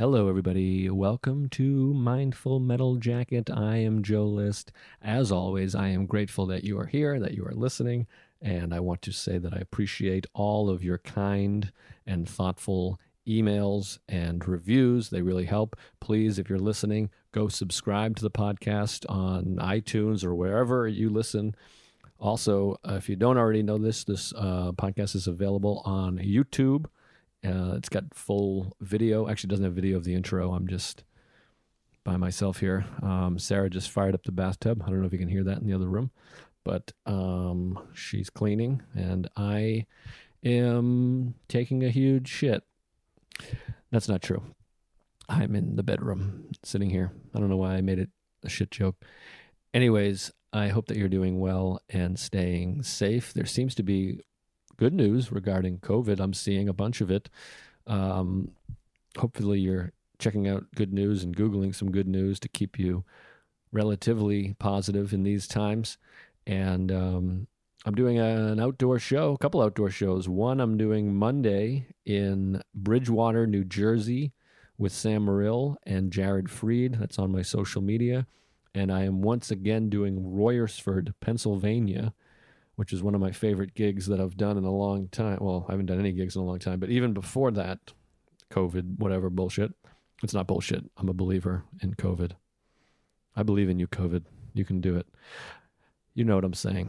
Hello, everybody. Welcome to Mindful Metal Jacket. I am Joe List. As always, I am grateful that you are here, that you are listening, and I want to say that I appreciate all of your kind and thoughtful emails and reviews. They really help. Please, if you're listening, go subscribe to the podcast on iTunes or wherever you listen. Also, uh, if you don't already know this, this uh, podcast is available on YouTube. Uh, it's got full video. Actually, doesn't have video of the intro. I'm just by myself here. Um, Sarah just fired up the bathtub. I don't know if you can hear that in the other room, but um, she's cleaning, and I am taking a huge shit. That's not true. I'm in the bedroom sitting here. I don't know why I made it a shit joke. Anyways, I hope that you're doing well and staying safe. There seems to be good news regarding COVID. I'm seeing a bunch of it. Um, hopefully, you're checking out good news and Googling some good news to keep you relatively positive in these times. And um, I'm doing an outdoor show, a couple outdoor shows. One I'm doing Monday in Bridgewater, New Jersey with Sam Morrill and Jared Freed. That's on my social media and I am once again doing Royersford, Pennsylvania, which is one of my favorite gigs that I've done in a long time. Well, I haven't done any gigs in a long time, but even before that, COVID, whatever bullshit. It's not bullshit. I'm a believer in COVID. I believe in you, COVID. You can do it. You know what I'm saying.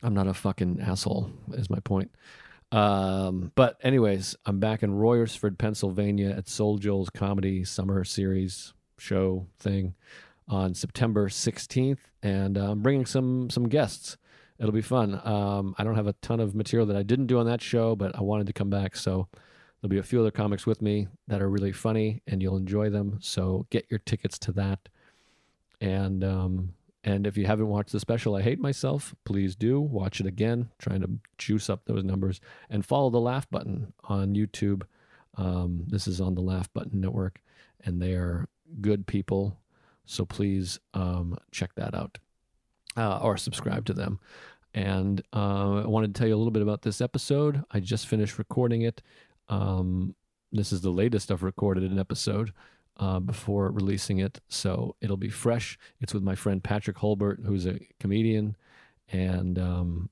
I'm not a fucking asshole, is my point. Um, but anyways, I'm back in Royersford, Pennsylvania at Soul Joel's comedy summer series show thing on September 16th, and uh, I'm bringing some some guests. It'll be fun. Um, I don't have a ton of material that I didn't do on that show, but I wanted to come back, so there'll be a few other comics with me that are really funny, and you'll enjoy them. So get your tickets to that. And um, and if you haven't watched the special, I hate myself. Please do watch it again. Trying to juice up those numbers and follow the Laugh Button on YouTube. Um, this is on the Laugh Button Network, and they are good people so please um, check that out uh, or subscribe to them. And uh, I wanted to tell you a little bit about this episode. I just finished recording it. Um, this is the latest I've recorded an episode uh, before releasing it. So it'll be fresh. It's with my friend Patrick Holbert, who's a comedian and um,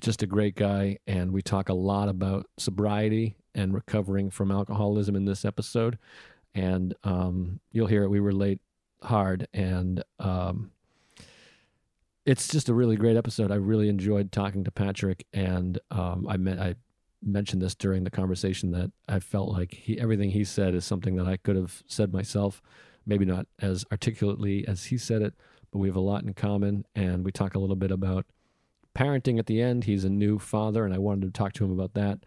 just a great guy. And we talk a lot about sobriety and recovering from alcoholism in this episode. And um, you'll hear it. We relate hard and um, it's just a really great episode. I really enjoyed talking to Patrick, and um, I met I mentioned this during the conversation that I felt like he everything he said is something that I could have said myself, maybe not as articulately as he said it, but we have a lot in common, and we talk a little bit about parenting at the end. He's a new father, and I wanted to talk to him about that.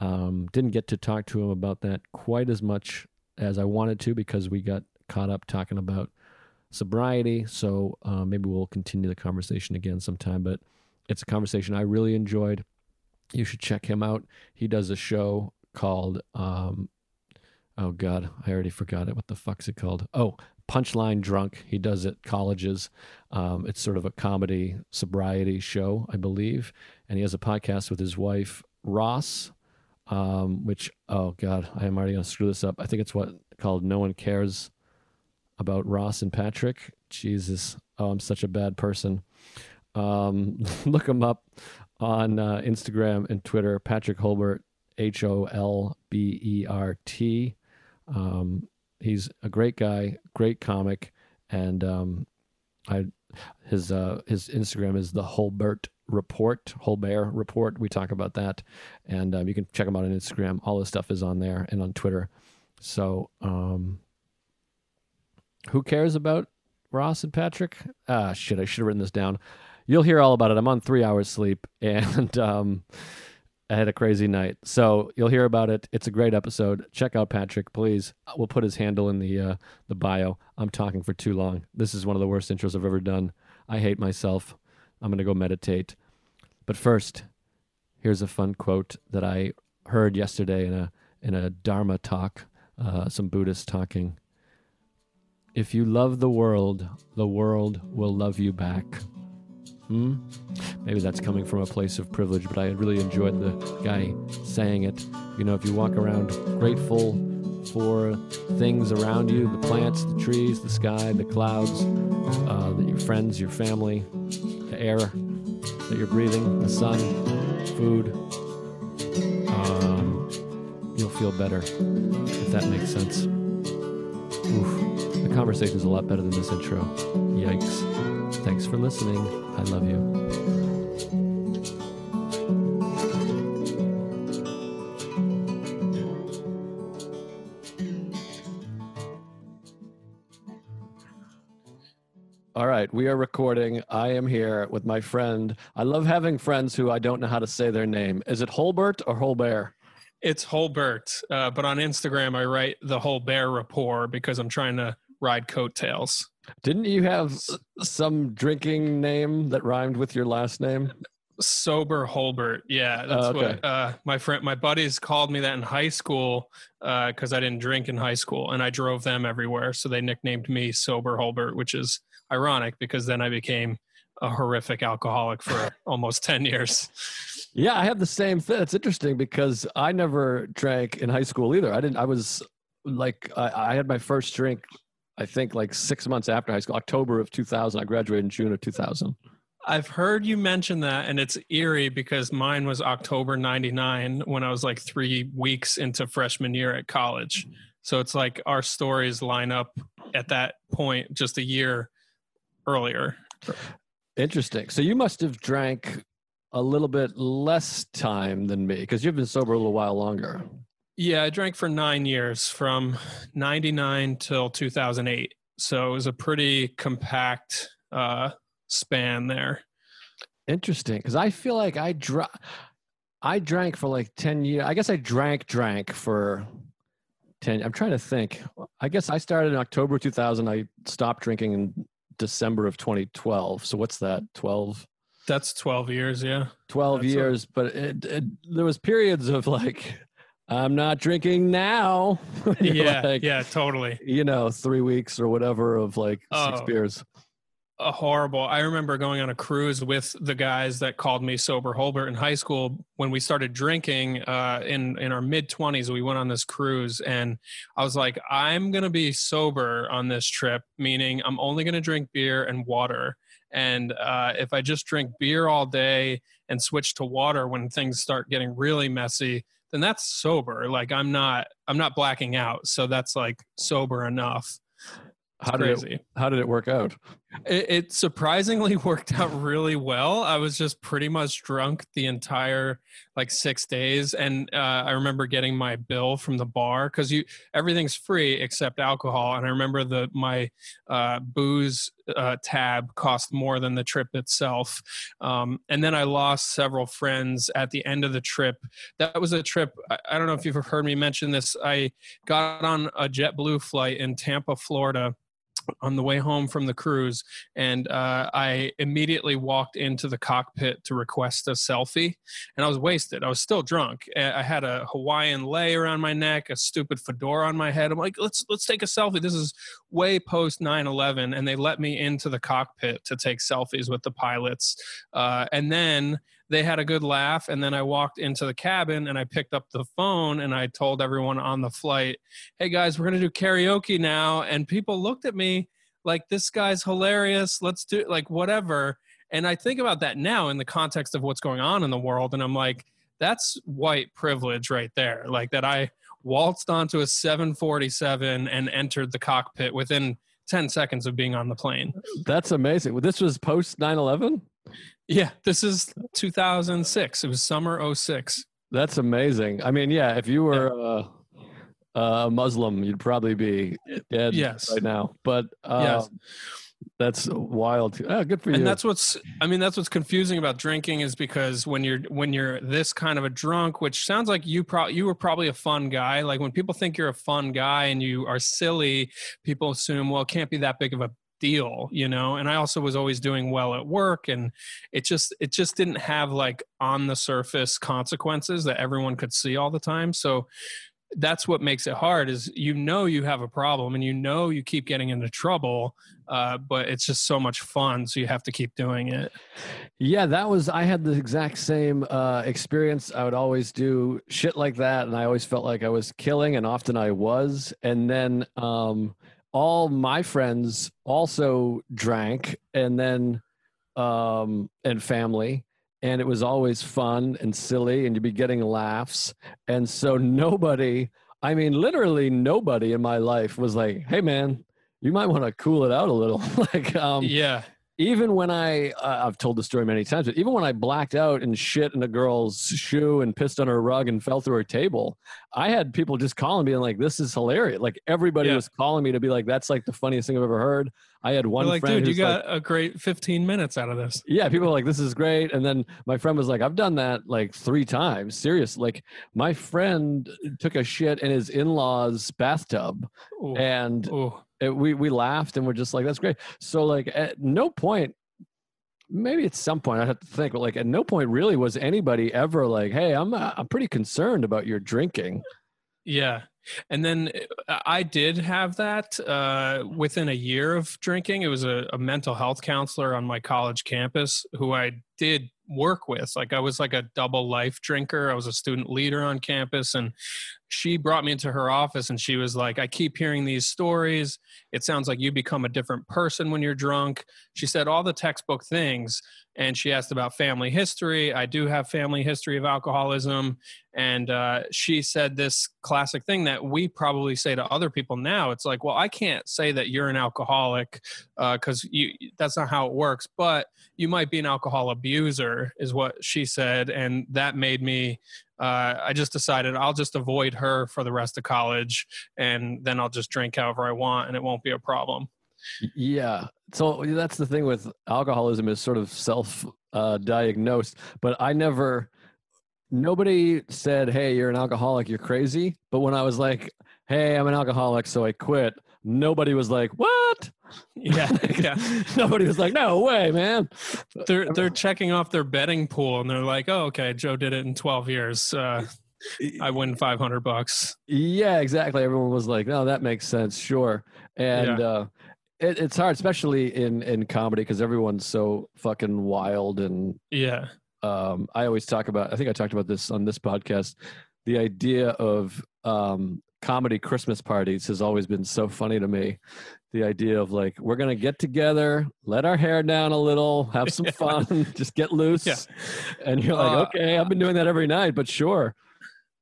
Um, didn't get to talk to him about that quite as much as I wanted to because we got caught up talking about sobriety. So uh, maybe we'll continue the conversation again sometime. But it's a conversation I really enjoyed. You should check him out. He does a show called, um, oh God, I already forgot it. What the fuck's it called? Oh, Punchline Drunk. He does it colleges. Um, it's sort of a comedy sobriety show, I believe. And he has a podcast with his wife, Ross, um, which, oh God, I am already going to screw this up. I think it's what called No One Cares about Ross and Patrick. Jesus, oh, I'm such a bad person. Um, look him up on uh, Instagram and Twitter. Patrick Holbert, H O L B E R T. Um, he's a great guy, great comic, and um, I his uh, his Instagram is the Holbert Report, Holbert Report. We talk about that, and um, you can check him out on Instagram. All this stuff is on there and on Twitter. So um, who cares about Ross and Patrick? Ah, shit, I should have written this down. You'll hear all about it. I'm on three hours sleep and um, I had a crazy night. So you'll hear about it. It's a great episode. Check out Patrick, please. We'll put his handle in the uh, the bio. I'm talking for too long. This is one of the worst intros I've ever done. I hate myself. I'm gonna go meditate. But first, here's a fun quote that I heard yesterday in a in a Dharma talk, uh, some Buddhists talking. If you love the world, the world will love you back. Hmm? Maybe that's coming from a place of privilege, but I really enjoyed the guy saying it. You know, if you walk around grateful for things around you the plants, the trees, the sky, the clouds, uh, your friends, your family, the air that you're breathing, the sun, food. Um, you'll feel better if that makes sense. Oof. Conversation is a lot better than this intro. Yikes. Thanks for listening. I love you. All right, we are recording. I am here with my friend. I love having friends who I don't know how to say their name. Is it Holbert or Holbert? It's Holbert, uh, but on Instagram I write the Holbert rapport because I'm trying to ride coattails. Didn't you have some drinking name that rhymed with your last name? Sober Holbert. Yeah, that's okay. what uh, my friend, my buddies called me that in high school because uh, I didn't drink in high school and I drove them everywhere, so they nicknamed me Sober Holbert, which is ironic because then I became a horrific alcoholic for almost 10 years. Yeah, I have the same thing. It's interesting because I never drank in high school either. I didn't, I was like, I, I had my first drink, I think like six months after high school, October of 2000. I graduated in June of 2000. I've heard you mention that, and it's eerie because mine was October 99 when I was like three weeks into freshman year at college. So it's like our stories line up at that point just a year earlier. Interesting. So you must have drank a little bit less time than me because you've been sober a little while longer. Yeah, I drank for nine years from 99 till 2008. So it was a pretty compact uh, span there. Interesting. Because I feel like I, dr- I drank for like 10 years. I guess I drank, drank for 10. I'm trying to think. I guess I started in October 2000. I stopped drinking in December of 2012. So what's that? 12? That's 12 years, yeah. 12 That's years, a- but it, it, there was periods of like I'm not drinking now. yeah, like, yeah, totally. You know, 3 weeks or whatever of like oh, 6 beers a horrible. I remember going on a cruise with the guys that called me sober Holbert in high school when we started drinking uh, in in our mid twenties. We went on this cruise, and I was like, I'm gonna be sober on this trip, meaning I'm only gonna drink beer and water. And uh, if I just drink beer all day and switch to water when things start getting really messy, then that's sober. Like I'm not I'm not blacking out, so that's like sober enough. It's how crazy. it, how did it work out? It, it, surprisingly worked out really well. I was just pretty much drunk the entire like six days, and uh, I remember getting my bill from the bar because you everything's free except alcohol. And I remember the my uh, booze uh, tab cost more than the trip itself. Um, and then I lost several friends at the end of the trip. That was a trip. I, I don't know if you've heard me mention this. I got on a JetBlue flight in Tampa, Florida on the way home from the cruise, and uh, I immediately walked into the cockpit to request a selfie, and I was wasted. I was still drunk. I had a Hawaiian lei around my neck, a stupid fedora on my head. I'm like, let's let's take a selfie. This is way post 9/11, and they let me into the cockpit to take selfies with the pilots, uh, and then they had a good laugh and then i walked into the cabin and i picked up the phone and i told everyone on the flight hey guys we're going to do karaoke now. And people looked at me like this guy's hilarious. Let's do like whatever. And i think about that now in the context of what's going on in the world and i'm like that's white privilege right there like that i waltzed onto a 747 and entered the cockpit within 10 seconds of being on the plane. That's amazing. This was post 9-11 yeah, this is 2006. It was summer 06. That's amazing. I mean, yeah, if you were yeah. uh, a Muslim, you'd probably be dead yes. right now. But uh, yes. that's wild. Oh, good for you. And that's what's I mean, that's what's confusing about drinking is because when you're when you're this kind of a drunk, which sounds like you pro you were probably a fun guy. Like when people think you're a fun guy and you are silly, people assume, well, it can't be that big of a deal you know? And i also was always doing well at work and it just it just didn't have like on the surface consequences that everyone could see all the time. So that's what makes it hard is you know you have a problem and you know you keep getting into trouble uh, but it's just so much fun so you have to keep doing it. Yeah that was i had the exact same uh, experience. I would always do shit like that and i always felt like i was killing and often i was. And then um, all my friends also drank and then um, and family and it was always fun and silly and you'd be getting laughs. And so nobody i mean literally nobody in my life was like hey man you might want to cool it out a little. Like um yeah even when I, uh, I've told the story many times, but even when I blacked out and shit in a girl's shoe and pissed on her rug and fell through her table, I had people just calling me and like, this is hilarious. Like everybody yeah. was calling me to be like, that's like the funniest thing I've ever heard. I had one like, friend. Dude, you got like, a great 15 minutes out of this. Yeah. People were like, this is great. And then my friend was like, I've done that like three times. Serious. Like my friend took a shit in his in-laws bathtub Ooh. and Ooh it, we we laughed and we're just like that's great so like at no point maybe at some point i have to think but like at no point really was anybody ever like hey i'm uh, i'm pretty concerned about your drinking yeah and then uh, I did have that uh, within a year of drinking. It was a, a, mental health counselor on my college campus who I did work with. Like I was like a double life drinker. I was a student leader on campus, and she brought me into her office and she was like, I keep hearing these stories. It sounds like you become a different person when you're drunk. She said all the textbook things. And she asked about family history. I do have family history of alcoholism. And uh, she said this classic thing that we probably say to other people now. It's like, well, I can't say that you're an alcoholic because uh, that's not how it works. But you might be an alcohol abuser, is what she said. And that made me uh, I just decided I'll just avoid her for the rest of college, and then I'll just drink however I want, and it won't be a problem. Yeah. So that's the thing with alcoholism is sort of self uh, diagnosed, but I never. Nobody said, "Hey, you're an alcoholic. You're crazy." But when I was like, "Hey, I'm an alcoholic, so I quit," nobody was like, "What?" Yeah, yeah. Nobody was like, "No way, man." They're they're checking off their betting pool, and they're like, "Oh, okay, Joe did it in 12 years. Uh, I win 500 bucks." Yeah, exactly. Everyone was like, "No, that makes sense. Sure." And yeah. uh, it, it's hard, especially in in comedy, because everyone's so fucking wild and yeah. Um, I always talk about. I think I talked about this on this podcast. The idea of um, comedy Christmas parties has always been so funny to me. The idea of like we're gonna get together, let our hair down a little, have some yeah. fun, just get loose, yeah. and you're like, uh, okay, I've been doing that every night, but sure.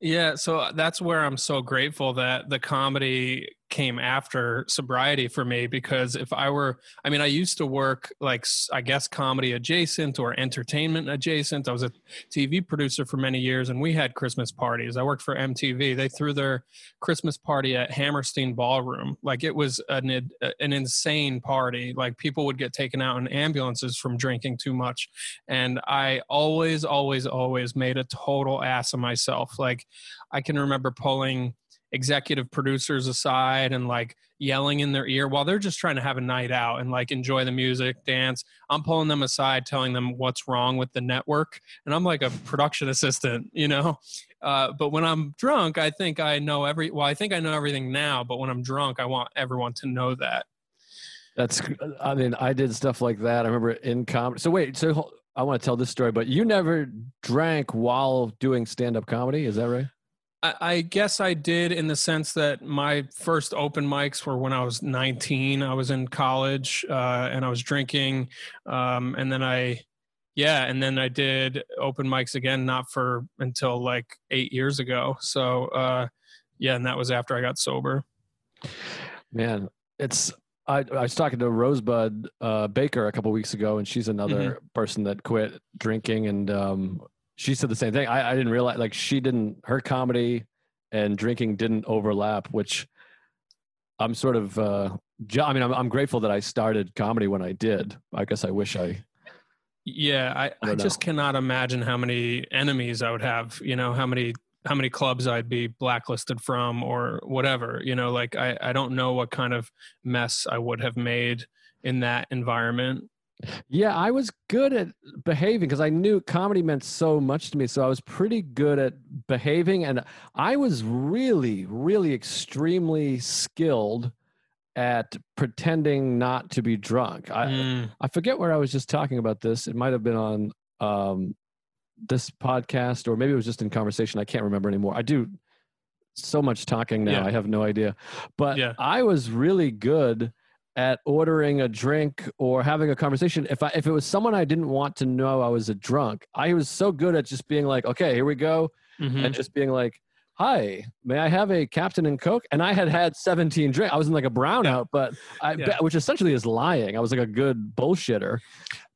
Yeah, so that's where I'm so grateful that the comedy came after sobriety for me because if I were, I mean, I used to work like, I guess, comedy adjacent or entertainment adjacent. I was a TV producer for many years and we had Christmas parties. I worked for MTV. They threw their Christmas party at Hammerstein Ballroom. Like it was an, an insane party. Like people would get taken out in ambulances from drinking too much. And I always, always, always made a total ass of myself. Like I can remember pulling executive producers aside and like yelling in their ear while they're just trying to have a night out and like enjoy the music, dance. I'm pulling them aside, telling them what's wrong with the network. And I'm like a production assistant, you know? Uh, but when I'm drunk, I think I know every, well, I think I know everything now, but when I'm drunk, I want everyone to know that. That's, I mean, I did stuff like that. I remember in comedy. So wait, so I want to tell this story, but you never drank while doing stand up comedy. Is that right? I, guess I did in the sense that my first open mics were when I was 19. I was in college uh, and I was drinking. Um, and then I, yeah, and then I did open mics again, not for until like eight years ago. So, uh, yeah, and that was after I got sober. Man, it's I, I, was talking to Rosebud uh, Baker a couple weeks ago, and she's another mm-hmm. person that quit drinking and um, she said the same thing. I, I didn't realize like she didn't her comedy and drinking didn't overlap, which I'm sort of uh I mean I'm I'm grateful that I started comedy when I did. I guess I wish I Yeah, I, I, I just cannot imagine how many enemies I would have, you know, how many how many clubs I'd be blacklisted from or whatever. You know, like I, I don't know what kind of mess I would have made in that environment. Yeah, I was good at behaving because I knew comedy meant so much to me. So I was pretty good at behaving. And I was really, really extremely skilled at pretending not to be drunk. I, Mm, I forget where I was just talking about this. It might have been on um, this podcast or maybe it was just in conversation. I can't remember anymore. I do so much talking now. Yeah. I have no idea. But Yeah. I was really good at ordering a drink or having a conversation. If I if it was someone I didn't want to know I was a drunk, I was so good at just being like, okay, here we go, mhm. and just being like, hi, may I have a Captain and Coke? And I had had 17 drinks. I was in like a brownout, but I, Yeah. which essentially is lying. I was like a good bullshitter.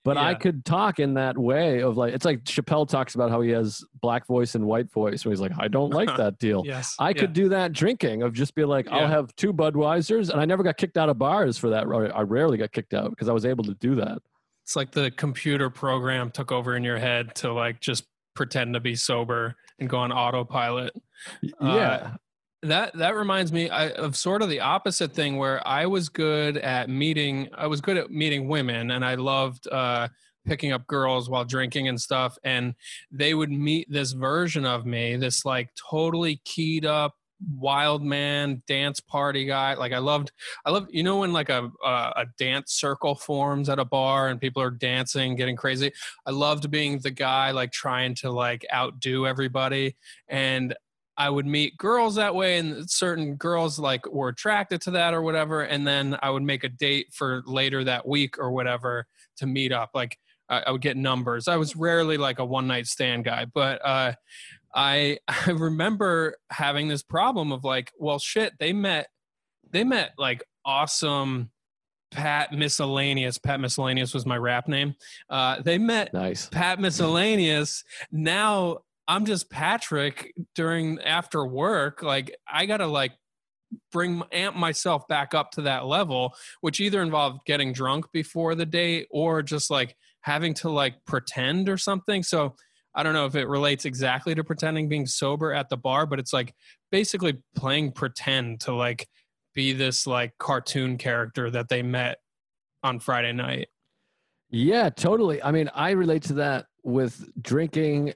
But I could talk in that way of like, it's like Chappelle talks about how he has black voice and white voice. Where he's like, I don't like that deal. yes. I yeah. could do that drinking of just be like, I'll Yeah. have two Budweisers, and I never got kicked out of bars for that. I rarely got kicked out because I was able to do that. It's like the computer program took over in your head to like just pretend to be sober and go on autopilot. Uh, yeah, That that reminds me of sort of the opposite thing where I was good at meeting. I was good at meeting women, and I loved uh, picking up girls while drinking and stuff. And they would meet this version of me, this like totally keyed up wild man dance party guy like i loved i love you know when like a, a a dance circle forms at a bar and people are dancing getting crazy i loved being the guy like trying to like outdo everybody and I would meet girls that way, and certain girls like were attracted to that or whatever. And then I would make a date for later that week or whatever to meet up. Like I, I would get numbers. I was rarely like a one night stand guy, but uh, I I remember having this problem of like, well, shit, they met they met like awesome. Pat Miscellaneous. Pat Miscellaneous was my rap name. Uh, they met nice. Pat Miscellaneous. Now I'm just Patrick during after work. Like I gotta like bring amp myself back up to that level, which either involved getting drunk before the date or just like having to like pretend or something. So I don't know if it relates exactly to pretending being sober at the bar, but it's like basically playing pretend to like be this like cartoon character that they met on Friday night. Yeah, totally. I mean, I relate to that with drinking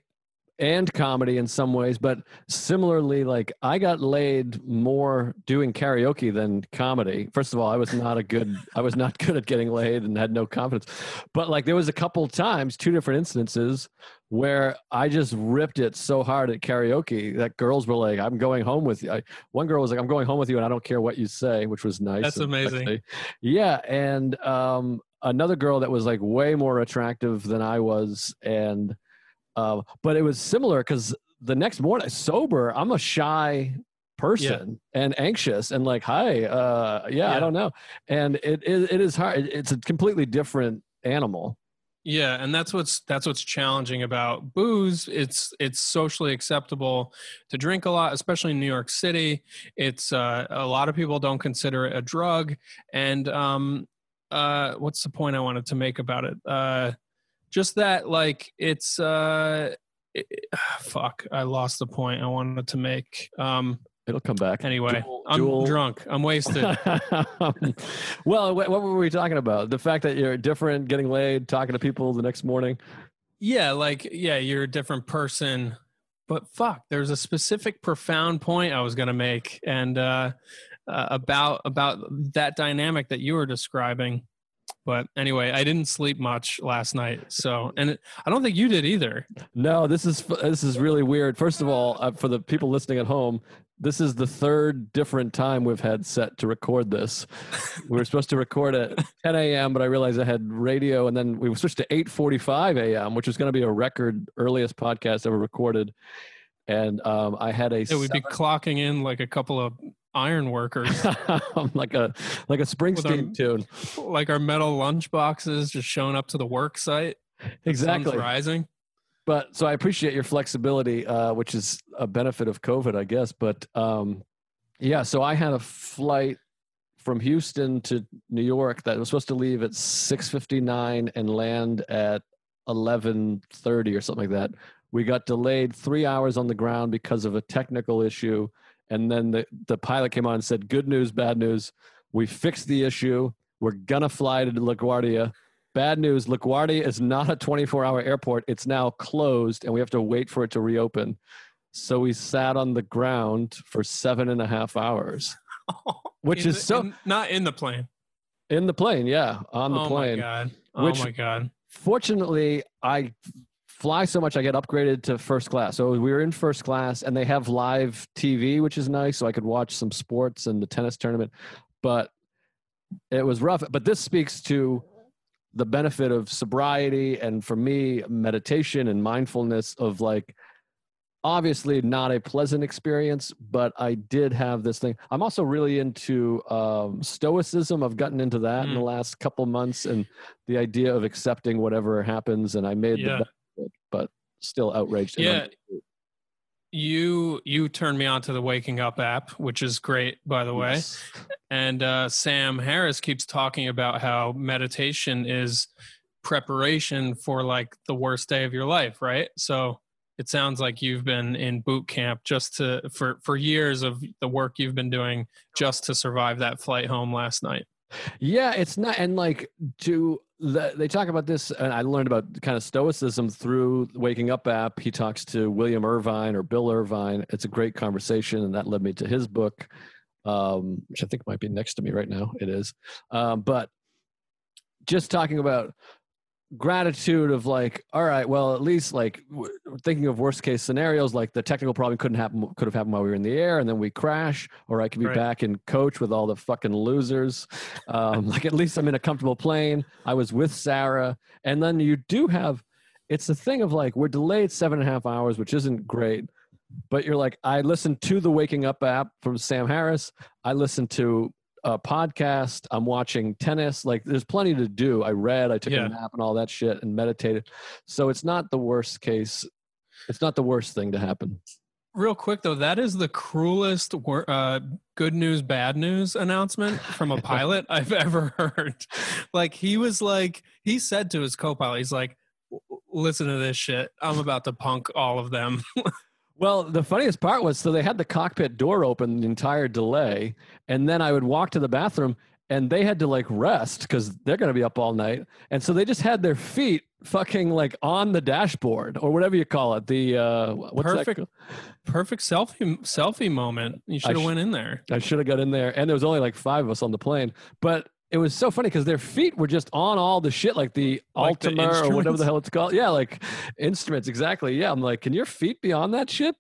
and comedy in some ways, but similarly, like I got laid more doing karaoke than comedy. First of all, I was not a good, I was not good at getting laid and had no confidence. But like there was a couple times, two different instances where I just ripped it so hard at karaoke that girls were like, "I'm going home with you." I, one girl was like, "I'm going home with you, and I don't care what you say," which was nice. That's amazing. sexy. Yeah, and um, another girl that was like way more attractive than I was, and uh, but it was similar because the next morning, sober, I'm a shy person and anxious and like, "Hi, uh, yeah, I don't know," and it it, it is hard. It's a completely different animal. Yeah, and that's what's that's what's challenging about booze. It's it's socially acceptable to drink a lot, especially in New York City. It's uh, a lot of people don't consider it a drug. And um, uh, what's the point I wanted to make about it? Uh, just that, like, it's uh, it, fuck. I lost the point I wanted to make. Um, It'll come back. anyway, Dual- I'm dual- drunk. I'm wasted. well, wh- what were we talking about? The fact that you're different, getting laid, talking to people the next morning. yeah like yeah you're a different person but fuck there's a specific profound point i was going to make and uh, uh about about that dynamic that you were describing but anyway i didn't sleep much last night so and it, i don't think you did either No, this is this is really weird. First of all, uh, for the people listening at home, this is the third different time we've had set to record this. we were supposed to record at 10 a.m., but I realized I had radio, and then we switched to 8:45 a.m., which was going to be a record earliest podcast ever recorded. And um, I had a it would be clocking in like a couple of iron workers like a like a Springsteen tune. like our metal lunch boxes just showing up to the work site Exactly. rising but so I appreciate your flexibility, uh, which is a benefit of COVID, I guess. But um, yeah, so I had a flight from Houston to New York that was supposed to leave at six fifty nine and land at eleven thirty or something like that. We got delayed three hours on the ground because of a technical issue, and then the the pilot came on and said, "Good news, bad news. We fixed the issue. We're gonna fly to LaGuardia." bad news. LaGuardia is not a 24 hour airport. It's now closed and we have to wait for it to reopen. So we sat on the ground for seven and a half hours, which In is the- so in- not in the plane. in the plane. Yeah. On the oh plane. oh plane. my god. Oh Which- my god. fortunately i fly so much i get upgraded to first class. So we were in first class and they have live tv which is nice so i could watch some sports and the tennis tournament but it was rough. But this speaks to the benefit of sobriety and for me meditation and mindfulness of like obviously not a pleasant experience but i did have this thing. I'm also really into um, stoicism. I've gotten into that in the Mm. last couple months and the idea of accepting whatever happens and i made the best but still outraged Yeah. You you turned me on to the Waking Up app, which is great, by the way. Yes. And uh, Sam Harris keeps talking about how meditation is preparation for like the worst day of your life, right? So it sounds like you've been in boot camp just to for for years of the work you've been doing just to survive that flight home last night. Yeah, it's not, and like to the, they talk about this, and I learned about kind of stoicism through Waking Up app. He talks to William Irvine or Bill Irvine. It's a great conversation, and that led me to his book, um, which I think might be next to me right now. It is, um, but just talking about gratitude of like all right well at least like w- thinking of worst case scenarios like the technical problem couldn't happen could have happened while we were in the air and then we crash or i could be Right. back in coach with all the fucking losers. Um, like at least i'm in a comfortable plane. I was with sarah. And then you do have it's the thing of like we're delayed seven and a half hours which isn't great but you're like i listened to the waking up app from sam harris. I listened to a podcast i'm watching tennis like there's plenty to do i read i took Yeah. a nap and all that shit and meditated so it's not the worst case it's not the worst thing to happen Real quick though, that is the cruelest wor- uh, good news, bad news announcement from a pilot I've ever heard. Like he was like, he said to his co-pilot, he's like, "Listen to this shit. I'm about to punk all of them." Well, the funniest part was so they had the cockpit door open the entire delay, and then I would walk to the bathroom and they had to like rest because they're going to be up all night. And so they just had their feet fucking like on the dashboard or whatever you call it. The uh, what's Perfect. Perfect selfie selfie moment. You should have sh- went in there. I should have got in there. And there was only like five of us on the plane, but it was so funny because their feet were just on all the shit, like the Like the Altima or whatever the hell it's called. Yeah, like instruments. Exactly. Yeah. I'm like, can your feet be on that shit?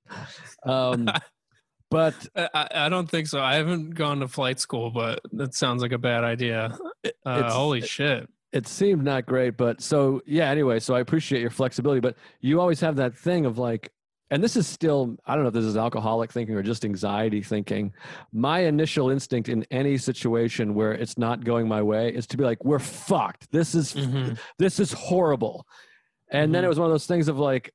Um, but I, I don't think so. I haven't gone to flight school, but that sounds like a bad idea. Uh, holy shit! it seemed not great but so yeah anyway so i appreciate your flexibility but you always have that thing of like and this is still i don't know if this is alcoholic thinking or just anxiety thinking. My initial instinct in any situation where it's not going my way is to be like we're fucked. This is Mhm. this is horrible. And then Mhm. it was one of those things of like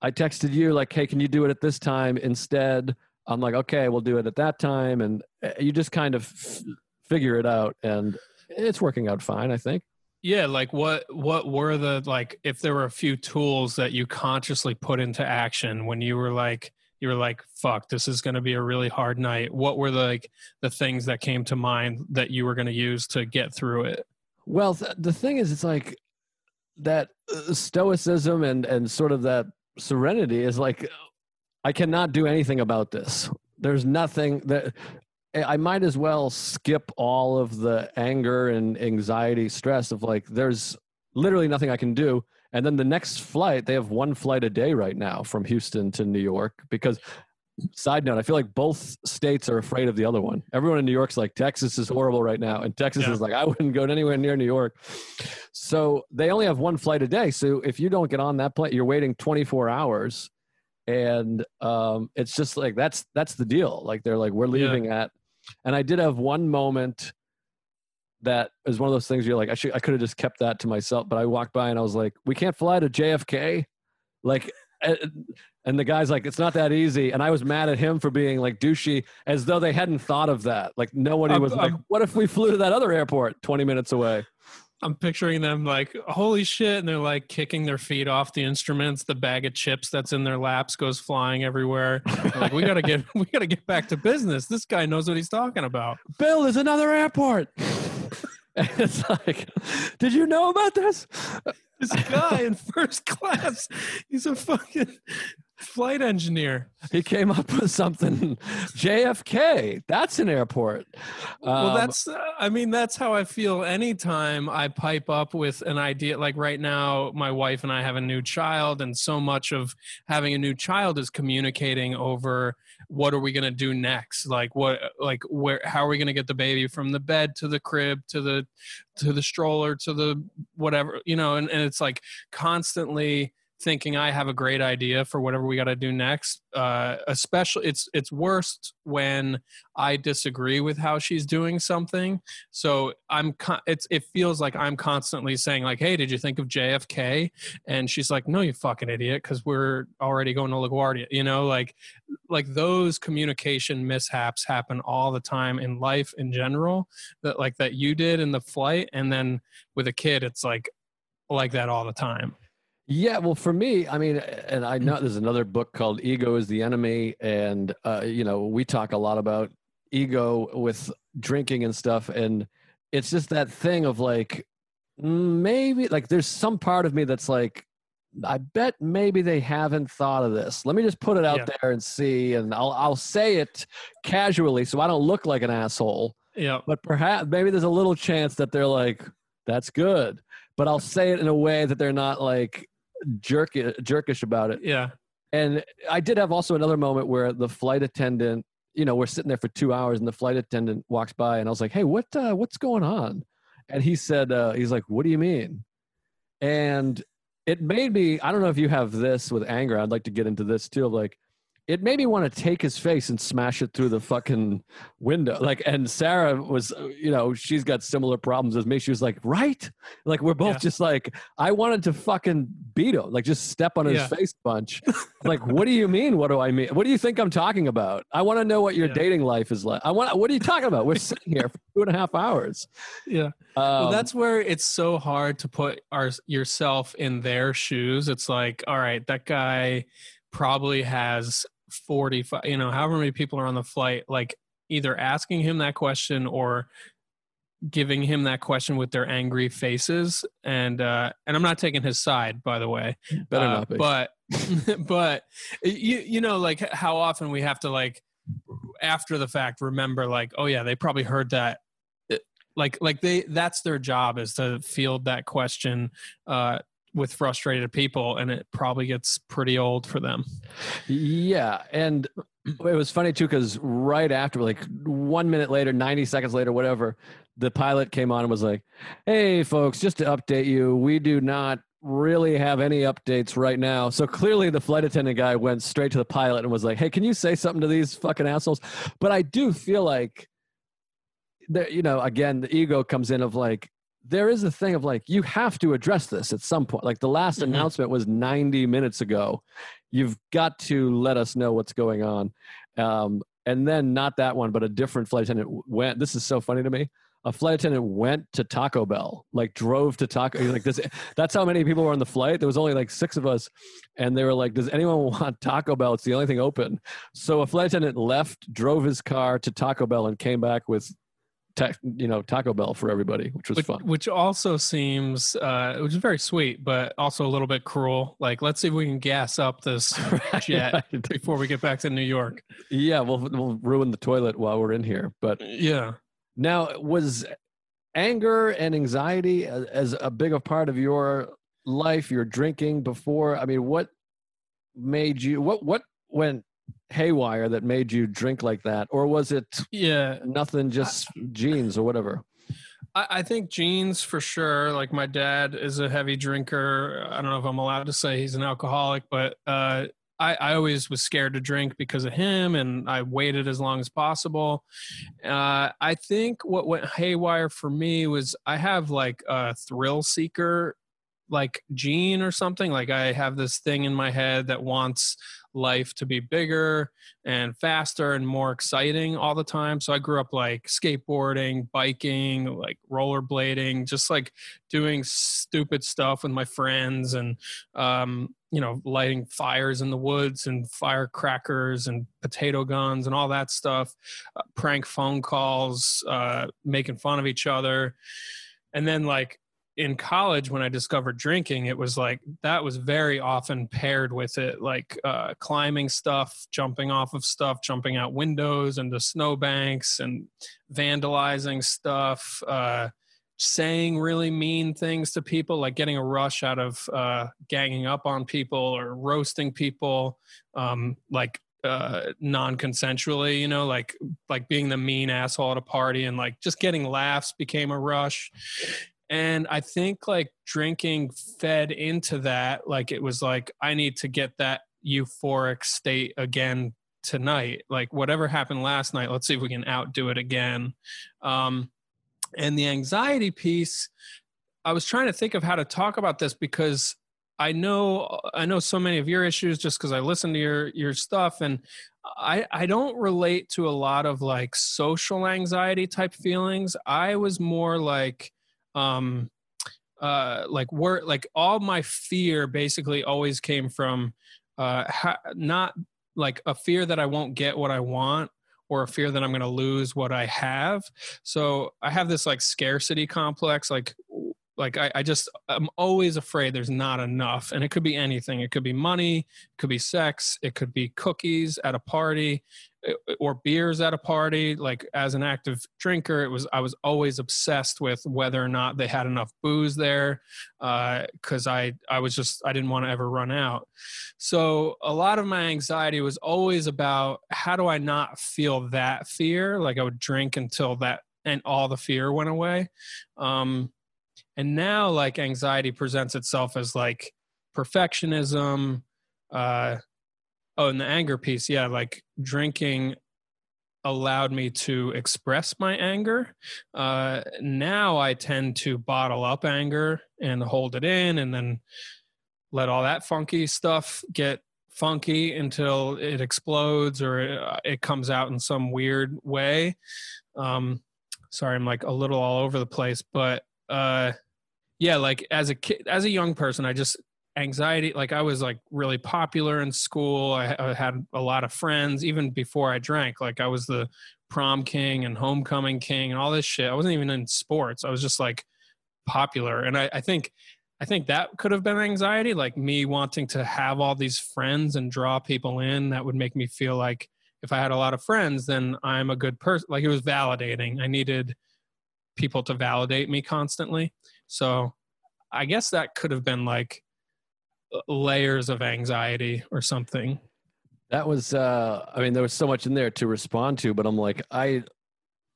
i texted you like hey can you do it at this time instead? I'm like okay we'll do it at that time. And uh, you just kind of f- figure it out and it's working out fine i think Yeah, like what what were the like if there were a few tools that you consciously put into action when you were like you were like fuck this is going to be a really hard night. What were the, like the things that came to mind that you were going to use to get through it? Well, th- the thing is, it's like that uh, stoicism and and sort of that serenity is like I cannot do anything about this. There's nothing that I might as well skip all of the anger and anxiety, stress of like there's literally nothing I can do. And then the next flight, they have one flight a day right now from Houston to New York because side note, I feel like both states are afraid of the other one. Everyone in New York's like Texas is horrible right now and Texas Yeah. is like I wouldn't go anywhere near New York. So they only have one flight a day. So if you don't get on that plane, you're waiting 24 hours and um it's just like that's that's the deal. Like they're like we're Yeah. leaving at and I did have one moment that is one of those things you're like I should I could have just kept that to myself, but I walked by and I was like, we can't fly to JFK. Like and the guy's like, it's not that easy. And I was mad at him for being like douchey, as though they hadn't thought of that. Like nobody I'm- was like, I'm- what if we flew to that other airport 20 minutes away? I'm picturing them like holy shit and they're like kicking their feet off the instruments. The bag of chips that's in their laps goes flying everywhere. Like we got to get we got to get back to business. This guy knows what he's talking about. Bill, is another airport. It's like, did you know about this? This guy in first class, he's a fucking flight engineer. He came up with something. JFK. That's an airport. well, Um, that's, uh, I mean, that's how I feel anytime I pipe up with an idea. Like right now, my wife and I have a new child, and so much of having a new child is communicating over what are we going to do next? Like, what, like, where, how are we going to get the baby from the bed to the crib to the, to the stroller to the whatever, you know, and, and it's like constantly thinking I have a great idea for whatever we got to do next. Uh, especially, it's it's worst when I disagree with how she's doing something. So I'm con- it's it feels like I'm constantly saying like, "Hey, did you think of JFK?" And she's like, "No, you fucking idiot," because we're already going to LaGuardia. You know, like like those communication mishaps happen all the time in life in general. That like that you did in the flight, and then with a kid, it's like like that all the time. Yeah, well, for me, I mean, and I know there's another book called Ego is the Enemy. And, uh, you know, we talk a lot about ego with drinking and stuff. And it's just that thing of like, maybe, like, there's some part of me that's like, I bet maybe they haven't thought of this. Let me just put it out Yeah. there and see. And I'll, I'll say it casually so I don't look like an asshole. Yeah. But perhaps, maybe there's a little chance that they're like, that's good. But I'll say it in a way that they're not like, jerk jerkish about it. Yeah. And I did have also another moment where the flight attendant, you know, we're sitting there for two hours, and the flight attendant walks by, and I was like, "Hey, what uh, what's going on?" And he said, uh, "He's like, what do you mean?" And it made me. I don't know if you have this with anger. I'd like to get into this too. Of like, it made me want to take his face and smash it through the fucking window. Like, and Sarah was, uh, you know, she's got similar problems as me. She was like, right? Like, we're both Yeah. just like, I wanted to fucking beat him, like, just step on his Yeah. face bunch. like, what do you mean? What do I mean? What do you think I'm talking about? I want to know what your Yeah. dating life is like. I want, what are you talking about? We're sitting here for two and a half hours. Yeah. Um, well, that's where it's so hard to put our yourself in their shoes. It's like, all right, that guy probably has 45, you know, however many people are on the flight, like either asking him that question or giving him that question with their angry faces and uh and i'm not taking his side by the way better uh, not be. But but you you know like how often we have to like after the fact remember like oh yeah they probably heard that like like they that's their job is to field that question uh with frustrated people and it probably gets pretty old for them. Yeah, and it was funny too because right after, like one minute later, ninety seconds later, whatever, the pilot came on and was like, "Hey, folks, just to update you, we do not." really have any updates right now so clearly the flight attendant guy went straight to the pilot and was like hey can you say something to these fucking assholes but i do feel like that you know again the ego comes in of like there is a thing of like you have to address this at some point. Like the last Mhm. announcement was 90 minutes ago. You've got to let us know what's going on. Um, and then not that one but a different flight attendant went this is so funny to me. A flight attendant went to taco bell like drove to taco like this that's how many people were on the flight? There was only like six of us. And they were like does anyone want taco bell? It's the only thing open. So a flight attendant left drove his car to taco bell and came back with ta- you know taco bell for everybody which was Which, fun which also seems uh which is very sweet but also a little bit cruel like let's see if we can gas up this jet Right. before we get back to new york yeah we'll, we'll ruin the toilet while we're in here but yeah Now, was anger and anxiety as, as a big a part of your life, your drinking before? I mean, what made you what what went haywire that made you drink like that, or was it yeah nothing, just genes or whatever? I, I think genes for sure. Like my dad is a heavy drinker. I don't know if I'm allowed to say he's an alcoholic, but uh, I, I always was scared to drink because of him, and I waited as long as possible. Uh, I think what went haywire for me was I have like a thrill seeker like gene or something like i have this thing in my head that wants life to be bigger and faster and more exciting all the time. So I grew up like skateboarding, biking, like rollerblading, just like doing stupid stuff with my friends and um, you know, lighting fires in the woods and firecrackers and potato guns and all that stuff, uh, prank phone calls, uh, making fun of each other. And then, like, in college, when I discovered drinking, it was like that was very often paired with it, like uh, climbing stuff, jumping off of stuff, jumping out windows into snowbanks, and vandalizing stuff. Uh, saying really mean things to people, like getting a rush out of uh, ganging up on people or roasting people, um, like uh, non-consensually. You know, like like being the mean asshole at a party and like just getting laughs became a rush. And I think like drinking fed into that. Like it was like I need to get that euphoric state again tonight. Like whatever happened last night, let's see if we can outdo it again. Um, and the anxiety piece, I was trying to think of how to talk about this because I know I know so many of your issues just because I listen to your your stuff and I I don't relate to a lot of like social anxiety type feelings. I was more like um uh like work like all my fear basically always came from uh ha- not like a fear that I won't get what I want or a fear that I'm going to lose what I have. So I have this like scarcity complex. Like like I, I just i'm always afraid there's not enough and it could be anything it could be money it could be sex it could be cookies at a party or beers at a party like as an active drinker it was i was always obsessed with whether or not they had enough booze there because uh, i i was just i didn't want to ever run out. So a lot of my anxiety was always about how do i not feel that fear? Like i would drink until that and all the fear went away. Um, and now like anxiety presents itself as like perfectionism uh oh and the anger piece yeah like drinking allowed me to express my anger. Uh now i tend to bottle up anger and hold it in and then let all that funky stuff get funky until it explodes or it, uh, it comes out in some weird way. Um sorry i'm like a little all over the place but uh yeah like as a kid as a young person i just anxiety like i was like really popular in school. I, I, had a lot of friends even before i drank like i was the prom king and homecoming king and all this shit. I wasn't even in sports. I was just like popular. And i, I think i think that could have been anxiety like me wanting to have all these friends and draw people in. That would make me feel like if i had a lot of friends then i'm a good person like it was validating. I needed people to validate me constantly. So I guess that could have been like layers of anxiety or something. That was, uh, I mean, there was so much in there to respond to, but I'm like, I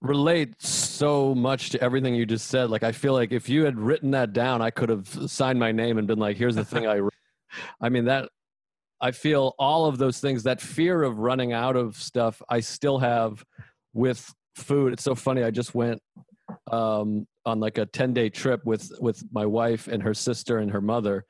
relate so much to everything you just said. Like, I feel like if you had written that down, I could have signed my name and been like, here's the thing I, I mean, that, I feel all of those things, that fear of running out of stuff, I still have with food. It's so funny. I just went um, on like a 10 day trip with with my wife and her sister and her mother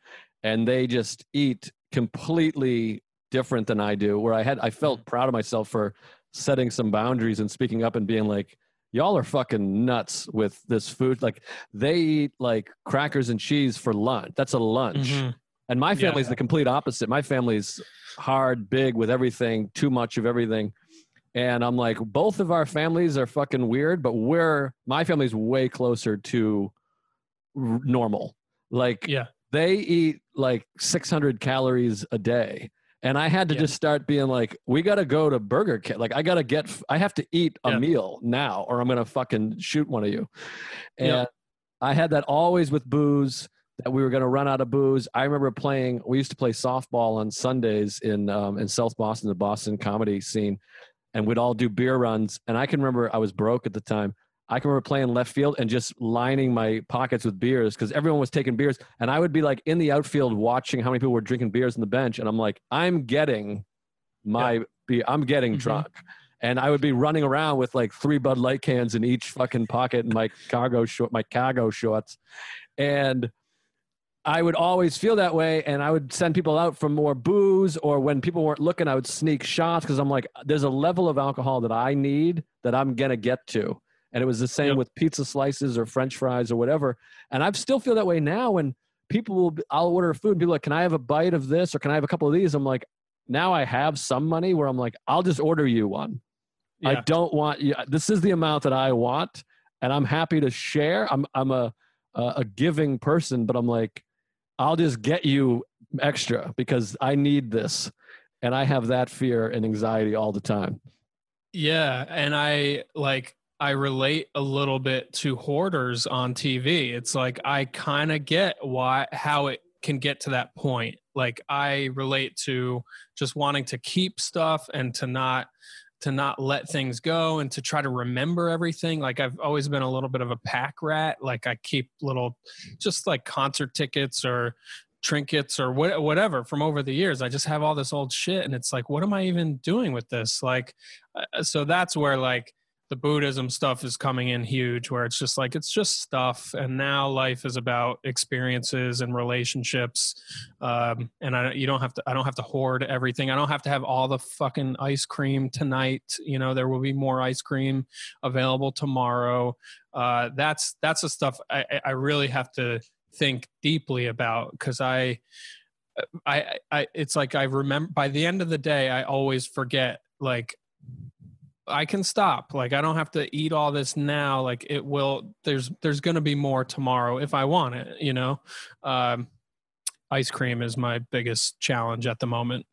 and they just eat completely different than i do where i had i felt mm-hmm. proud of myself for setting some boundaries and speaking up and being like y'all are fucking nuts with this food like they eat like crackers and cheese for lunch that's a lunch mm-hmm. and my family's yeah. the complete opposite my family's hard big with everything too much of everything and I'm like, both of our families are fucking weird, but we're my family's way closer to r- normal. Like, yeah, they eat like 600 calories a day, and I had to yeah. just start being like, we got to go to Burger King. Like, I got to get, I have to eat a yeah. meal now, or I'm gonna fucking shoot one of you. And yeah. I had that always with booze that we were going to run out of booze. I remember playing. We used to play softball on Sundays in um, in South Boston, the Boston comedy scene, and we'd all do beer runs. And I can remember I was broke at the time. I can remember playing left field and just lining my pockets with beers because everyone was taking beers. And I would be like in the outfield watching how many people were drinking beers on the bench. And I'm like, I'm getting my yeah. beer, I'm getting mm-hmm. drunk. And I would be running around with like three Bud Light cans in each fucking pocket and my cargo short, my cargo shorts. And I would always feel that way, and I would send people out for more booze, or when people weren't looking, I would sneak shots because I'm like, there's a level of alcohol that I need that I'm gonna get to, and it was the same Yep. with pizza slices or French fries or whatever, and I still feel that way now when people will, I'll order food, and people are like, can I have a bite of this or can I have a couple of these? I'm like, now I have some money where I'm like, I'll just order you one. I don't want you. This is the amount that I want, and I'm happy to share. I'm I'm a a, a giving person, but I'm like, I'll just get you extra because I need this, and I have that fear and anxiety all the time. Yeah, and I like I relate a little bit to hoarders on TV. It's like I kind of get why how it can get to that point. Like I relate to just wanting to keep stuff and to not to not let things go and to try to remember everything. Like I've always been a little bit of a pack rat. Like I keep little just like concert tickets or trinkets or what, whatever from over the years. I just have all this old shit and it's like what am I even doing with this? Like uh, so that's where like the buddhism stuff is coming in huge where it's just like it's just stuff. And now life is about experiences and relationships. Um, and I, you don't have to i don't have to hoard everything. I don't have to have all the fucking ice cream tonight. You know there will be more ice cream available tomorrow. Uh, that's that's the stuff I, I- really have to think deeply about because I, I i it's like i remember by the end of the day i always forget like I can stop. Like I don't have to eat all this now. Like it will. There's there's to be more tomorrow if I want it. You know, um, ice cream is my biggest challenge at the moment.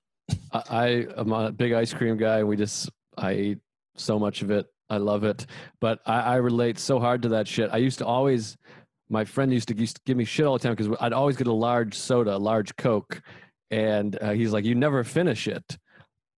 I, I am a big ice cream guy, we just I eat so much of it. I love it, but I, I relate so hard to that shit. I used to always. My friend used to, used to give me shit all the time because I'd always get a large soda, a large Coke, and uh, he's like, "You never finish it."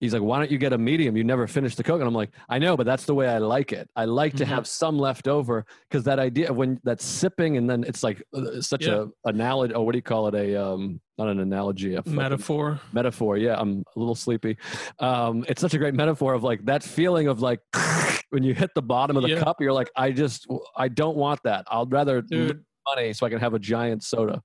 He's like, "Why don't you get a medium? You never finish the Coke." And I'm like, "I know, but that's the way I like it. I like to Mhm. have some left over because that idea of when that sipping and then it's like uh, such Yeah. a analogy. Oh, what do you call it? A um, not an analogy, a Metaphor. metaphor. Yeah, I'm a little sleepy. Um, it's such a great metaphor of like that feeling of like when you hit the bottom of the Yeah. cup, you're like, I just, I don't want that. I'll rather Dude, money so I can have a giant soda.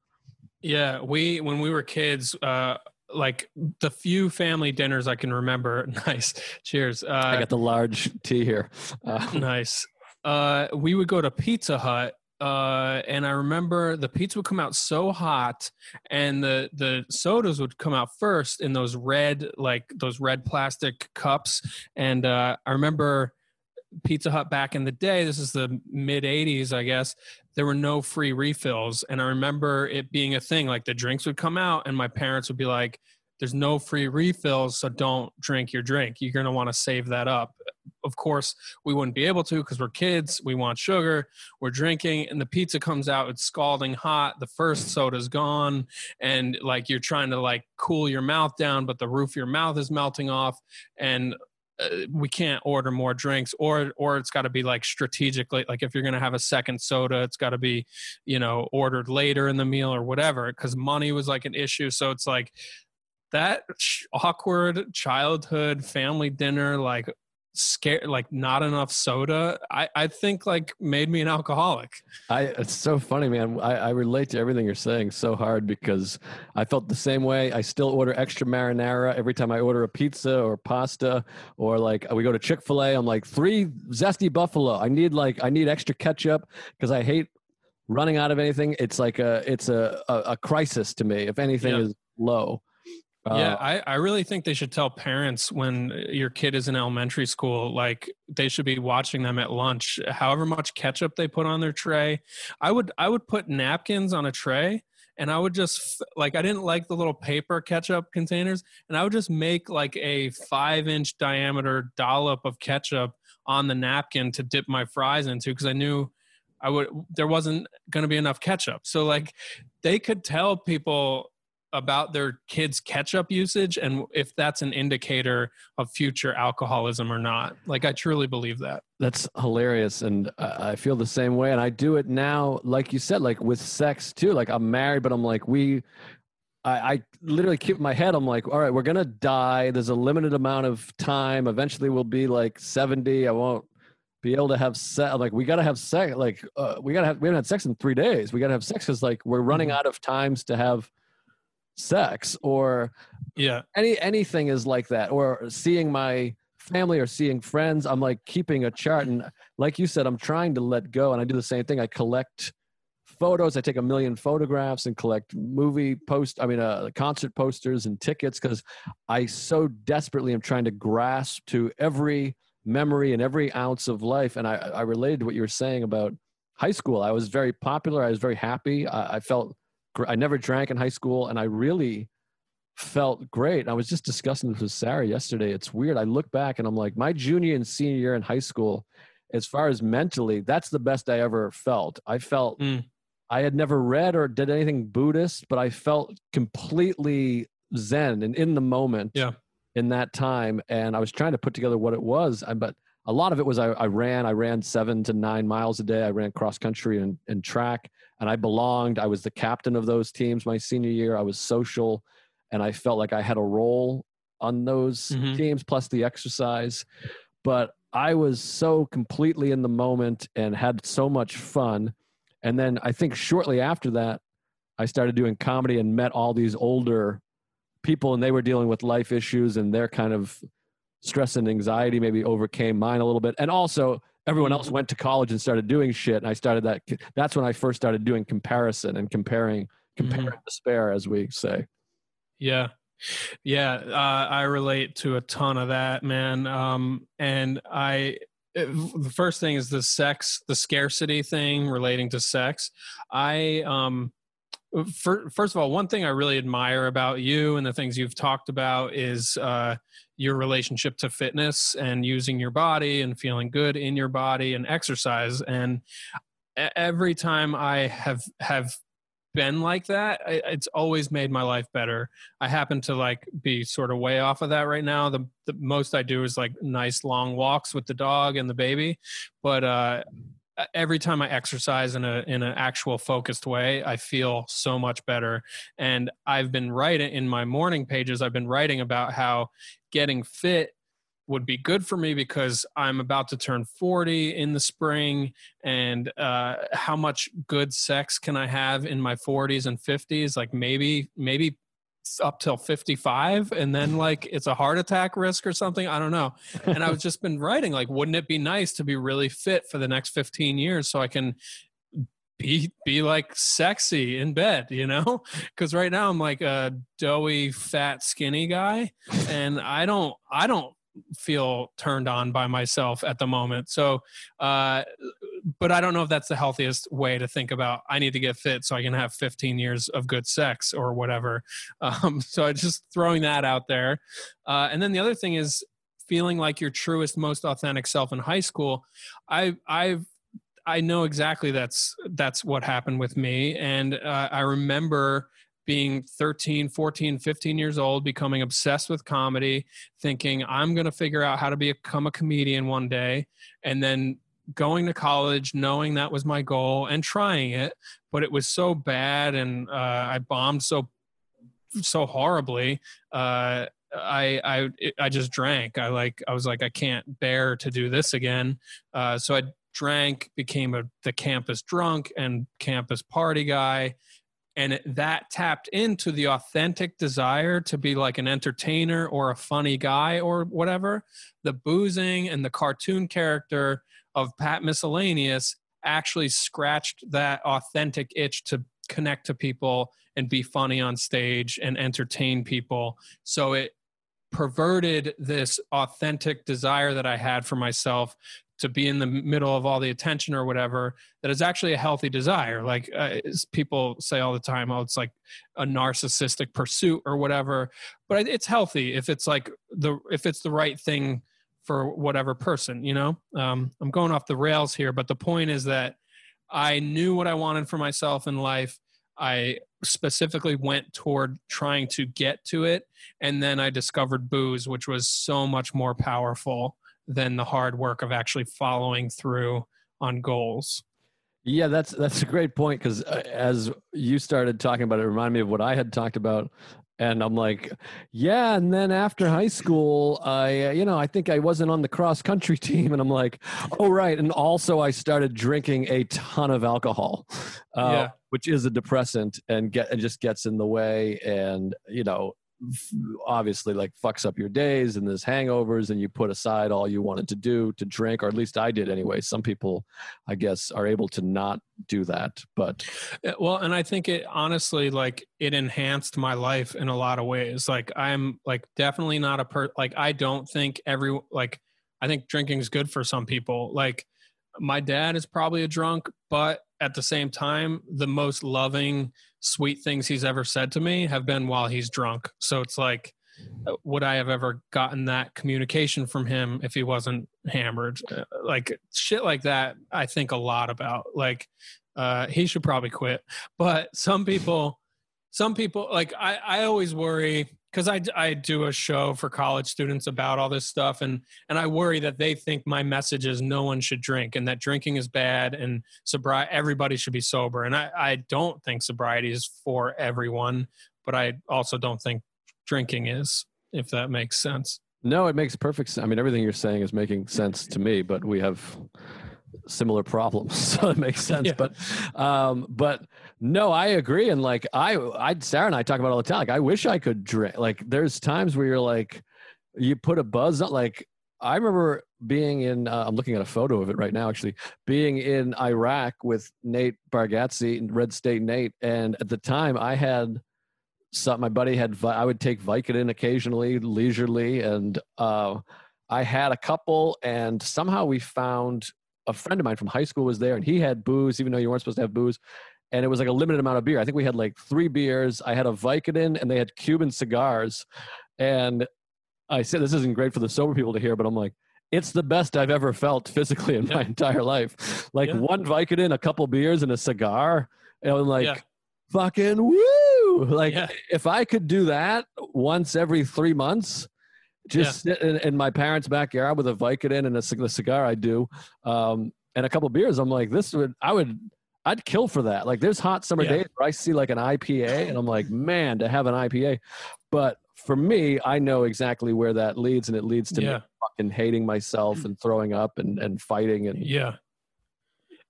Yeah, we when we were kids, uh, like the few family dinners I can remember. Nice. Cheers. Uh, I got the large tea here. Uh, nice. Uh, we would go to Pizza Hut, uh, and I remember the pizza would come out so hot, and the the sodas would come out first in those red like those red plastic cups. And uh, I remember Pizza Hut back in the day. This is the mid '80s, I guess. There were no free refills, and I remember it being a thing. Like the drinks would come out, and my parents would be like, "There's no free refills, so don't drink your drink. You're gonna want to save that up." Of course, we wouldn't be able to because we're kids. We want sugar. We're drinking, and the pizza comes out. It's scalding hot. The first soda's gone, and like you're trying to like cool your mouth down, but the roof of your mouth is melting off, and uh, we can't order more drinks or or it's got to be like strategically like if you're going to have a second soda it's got to be you know ordered later in the meal or whatever because money was like an issue. So it's like that awkward childhood family dinner like scare like not enough soda i i think like made me an alcoholic I, it's so funny, man. I, I relate to everything you're saying so hard because I felt the same way. I still order extra marinara every time I order a pizza or pasta, or like we go to Chick Fil A. I'm like three zesty buffalo. I need like I need extra ketchup because I hate running out of anything. It's like a it's a a, a crisis to me if anything Yeah. is low. Yeah, Uh, I, I really think they should tell parents when your kid is in elementary school, like they should be watching them at lunch, however much ketchup they put on their tray. I would I would put napkins on a tray and I would just like I didn't like the little paper ketchup containers, and I would just make like a five inch diameter dollop of ketchup on the napkin to dip my fries into because I knew I would there wasn't going to be enough ketchup. So like they could tell people about their kids' ketchup usage and if that's an indicator of future alcoholism or not. Like I truly believe that. That's hilarious, and I feel the same way. And I do it now, like you said, like with sex too. Like I'm married, but I'm like we. I, I literally keep my head. I'm like, all right, we're gonna die. There's a limited amount of time. Eventually, we'll be like 70. I won't. be able to have sex. Like we got to have sex. Like uh, we got to have. We haven't had sex in three days. We got to have sex because like we're running Mhm. out of times to have sex or Yeah. any anything is like that or seeing my family or seeing friends i'm like keeping a chart and like you said i'm trying to let go and i do the same thing i collect photos i take a million photographs and collect movie post i mean uh, concert posters and tickets because i so desperately am trying to grasp to every memory and every ounce of life and i i related to what you were saying about high school i was very popular i was very happy i, I felt i never drank in high school and i really felt great. I was just discussing this with Sarah yesterday. It's weird. I look back and I'm like, my junior and senior year in high school, as far as mentally, that's the best I ever felt. I felt Mm. I had never read or did anything Buddhist, but I felt completely zen and in the moment Yeah. in that time. And I was trying to put together what it was. But a lot of it was I, I ran, I ran seven to nine miles a day. I ran cross country and, and track and I belonged. I was the captain of those teams my senior year. I was social and I felt like I had a role on those Mhm. teams plus the exercise. But I was so completely in the moment and had so much fun. And then I think shortly after that, I started doing comedy and met all these older people, and they were dealing with life issues and their kind of stress and anxiety maybe overcame mine a little bit. And also, everyone else went to college and started doing shit. And I started that. That's when I first started doing comparison and comparing, compare and despair, as we say. Yeah. Yeah. Uh, I relate to a ton of that, man. Um, and I, it- the first thing is the sex, the scarcity thing relating to sex. I, um, first of all, one thing I really admire about you and the things you've talked about is uh, your relationship to fitness and using your body and feeling good in your body and exercise. And every time I have have been like that, it's always made my life better. I happen to like be sort of way off of that right now. The, the most I do is like nice long walks with the dog and the baby, but uh, every time I exercise in a in an actual focused way, I feel so much better. And I've been writing in my morning pages. I've been writing about how getting fit would be good for me because I'm about to turn 40 in the spring and uh, how much good sex can I have in my 40s and 50s like maybe maybe up till 55 and then like it's a heart attack risk or something I don't know. And I've just been writing like wouldn't it be nice to be really fit for the next 15 years so I can be be like sexy in bed you know? Because right now I'm like a doughy fat skinny guy and I don't I don't feel turned on by myself at the moment. So uh but I don't know if that's the healthiest way to think about. I need to get fit so I can have 15 years of good sex or whatever. Um, so just throwing that out there. Uh, and then the other thing is feeling like your truest, most authentic self in high school. I I've I know exactly that's that's what happened with me, and uh, I remember being 13 14 15 years old becoming obsessed with comedy thinking i'm going to figure out how to become a comedian one day and then going to college knowing that was my goal and trying it but it was so bad and uh, i bombed so so horribly uh, i i i just drank. I like i was like i can't bear to do this again. Uh, so i drank became a the campus drunk and campus party guy and that tapped into the authentic desire to be like an entertainer or a funny guy or whatever. The boozing and the cartoon character of Pat Miscellaneous actually scratched that authentic itch to connect to people and be funny on stage and entertain people. So it perverted this authentic desire that I had for myself to be in the middle of all the attention or whatever that is actually a healthy desire like uh, people say all the time oh it's like a narcissistic pursuit or whatever but it's healthy if it's like the if it's the right thing for whatever person you know? Um, i'm going off the rails here but the point is that i knew what i wanted for myself in life. I specifically went toward trying to get to it and then i discovered booze which was so much more powerful than the hard work of actually following through on goals. Yeah, that's that's a great point because uh, as you started talking about it, it reminded me of what I had talked about And I'm like, yeah. And then after high school, I, you know, I think I wasn't on the cross country team. And I'm like, oh, right. And also, I started drinking a ton of alcohol, uh, Yeah. which is a depressant and get, it just gets in the way. And, you know, obviously like fucks up your days and there's hangovers and you put aside all you wanted to do to drink or at least i did anyway some people i guess are able to not do that but Well, and I think it honestly like it enhanced my life in a lot of ways. Like I'm like definitely not a per like I don't think every like I think drinking is good for some people. Like my dad is probably a drunk, but at the same time, the most loving, sweet things he's ever said to me have been while he's drunk. So it's like uh, would I have ever gotten that communication from him if he wasn't hammered? Uh, Like shit like that, I think a lot about. Like, uh, he should probably quit. But some people, some people, like I, I always worry because I, I do a show for college students about all this stuff, and and I worry that they think my message is no one should drink and that drinking is bad and sobriety everybody should be sober. And I, I don't think sobriety is for everyone, but I also don't think drinking is, if that makes sense. no it makes perfect sense i mean everything you're saying is making sense to me but we have similar problems so it makes sense Yeah. but um but no i agree and like i i sarah and i talk about all the time like i wish i could drink like there's times where you're like you put a buzz on like i remember being in uh, i'm looking at a photo of it right now actually being in iraq with nate bargatze and red state nate and at the time i had some my buddy had i would take vicodin occasionally leisurely and uh i had a couple and somehow we found a friend of mine from high school was there and he had booze even though you weren't supposed to have booze and it was like a limited amount of beer i think we had like three beers i had a vicodin and they had cuban cigars and i said this isn't great for the sober people to hear but i'm like it's the best i've ever felt physically in my entire life like Yeah. one vicodin a couple beers and a cigar and i'm like Yeah. fucking woo like Yeah. if i could do that once every three months just sit in, in my parents' backyard with a Vicodin and a, cigar I do, um, and a couple beers. I'm like, this would I would I'd kill for that. Like, there's hot summer Yeah. days where I see like an IPA, and I'm like, man, to have an IPA. But for me, I know exactly where that leads, and it leads to Yeah. me fucking hating myself mm. and throwing up and and fighting and Yeah.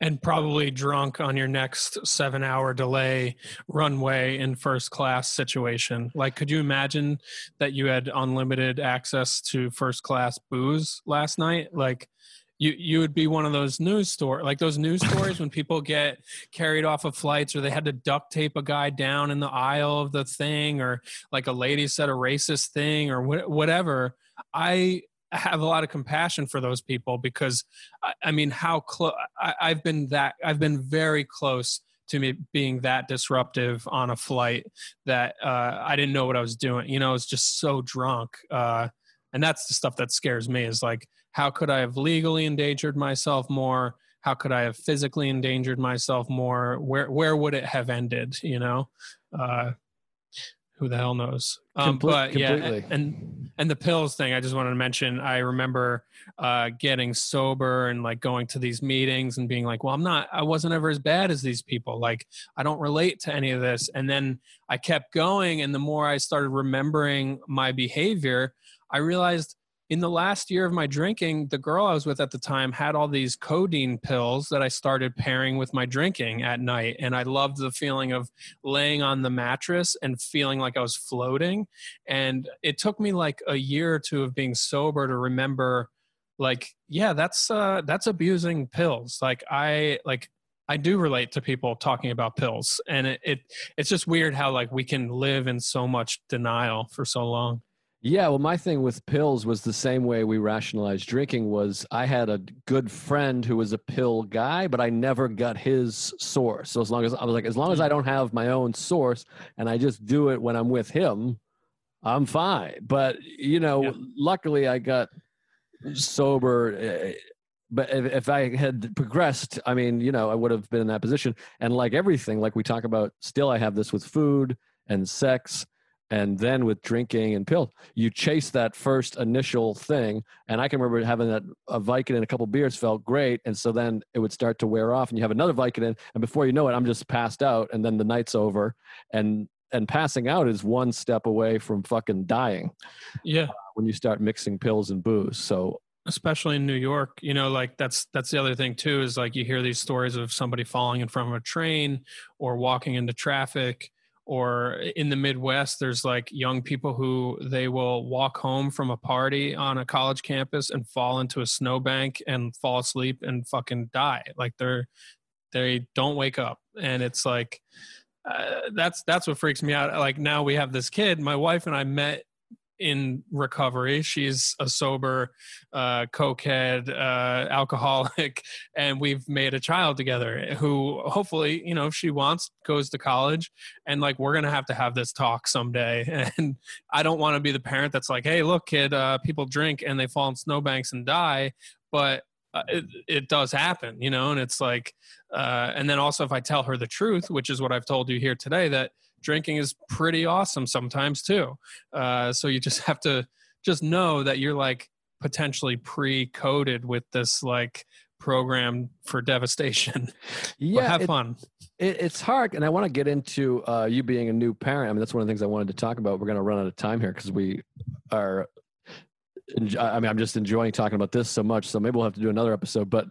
And probably drunk on your next seven hour delay runway in first class situation. Like, could you imagine that you had unlimited access to first class booze last night? Like, you, you would be one of those news story like those news stories when people get carried off of flights or they had to duct tape a guy down in the aisle of the thing or like a lady said a racist thing or wh- whatever i have a lot of compassion for those people because I, I mean, how close I've been that I've been very close to me being that disruptive on a flight that uh, I didn't know what I was doing. You know, I was just so drunk. Uh, and that's the stuff that scares me is like, how could I have legally endangered myself more? How could I have physically endangered myself more? Where where would it have ended? You know, uh, who the hell knows? Um, Comple- but yeah, completely. and and the pills thing, I just wanted to mention. I remember uh, getting sober and like going to these meetings and being like, well, I'm not, I wasn't ever as bad as these people. Like, I don't relate to any of this. And then I kept going. And the more I started remembering my behavior, I realized in the last year of my drinking, the girl I was with at the time had all these codeine pills that I started pairing with my drinking at night. And I loved the feeling of laying on the mattress and feeling like I was floating. And it took me like a year or two of being sober to remember like yeah that's uh that's abusing pills like i like i do relate to people talking about pills and it, it it's just weird how like we can live in so much denial for so long Yeah, well, my thing with pills was the same way we rationalized drinking. Was I had a good friend who was a pill guy, but I never got his source. So as long as I was like, as long as I don't have my own source and I just do it when I'm with him, I'm fine. But you know, Yeah. luckily I got sober. eh, But if, if I had progressed, I mean, you know, I would have been in that position. And like everything, like we talk about, still I have this with food and sex and then with drinking and pills you chase that first initial thing. And i can remember having that a vicodin and a couple beers felt great. And so then it would start to wear off and you have another vicodin. And before you know it i'm just passed out and then the night's over. And and passing out is one step away from fucking dying yeah. Uh, when you start mixing pills and booze. So especially in New York, you know, like that's that's the other thing too is like you hear these stories of somebody falling in front of a train or walking into traffic or in the Midwest there's like young people who they will walk home from a party on a college campus and fall into a snowbank and fall asleep and fucking die. Like they're they don't wake up. And it's like uh, that's that's what freaks me out. Like now we have this kid. My wife and i met in recovery. She's a sober, uh, cokehead, uh, alcoholic, and we've made a child together who hopefully, you know, if she wants, goes to college. And like, we're going to have to have this talk someday. And I don't want to be the parent that's like, hey, look, kid, uh, people drink and they fall in snowbanks and die. But uh, it, it does happen, you know, and it's like, uh, and then also if I tell her the truth, which is what I've told you here today, that drinking is pretty awesome sometimes too. Uh, so you just have to just know that you're like potentially pre-coded with this like program for devastation. Yeah, have it, fun. It, it's hard, and I want to get into uh, you being a new parent. I mean, that's one of the things I wanted to talk about. We're going to run out of time here because we are. I mean, I'm just enjoying talking about this so much. So maybe we'll have to do another episode. But,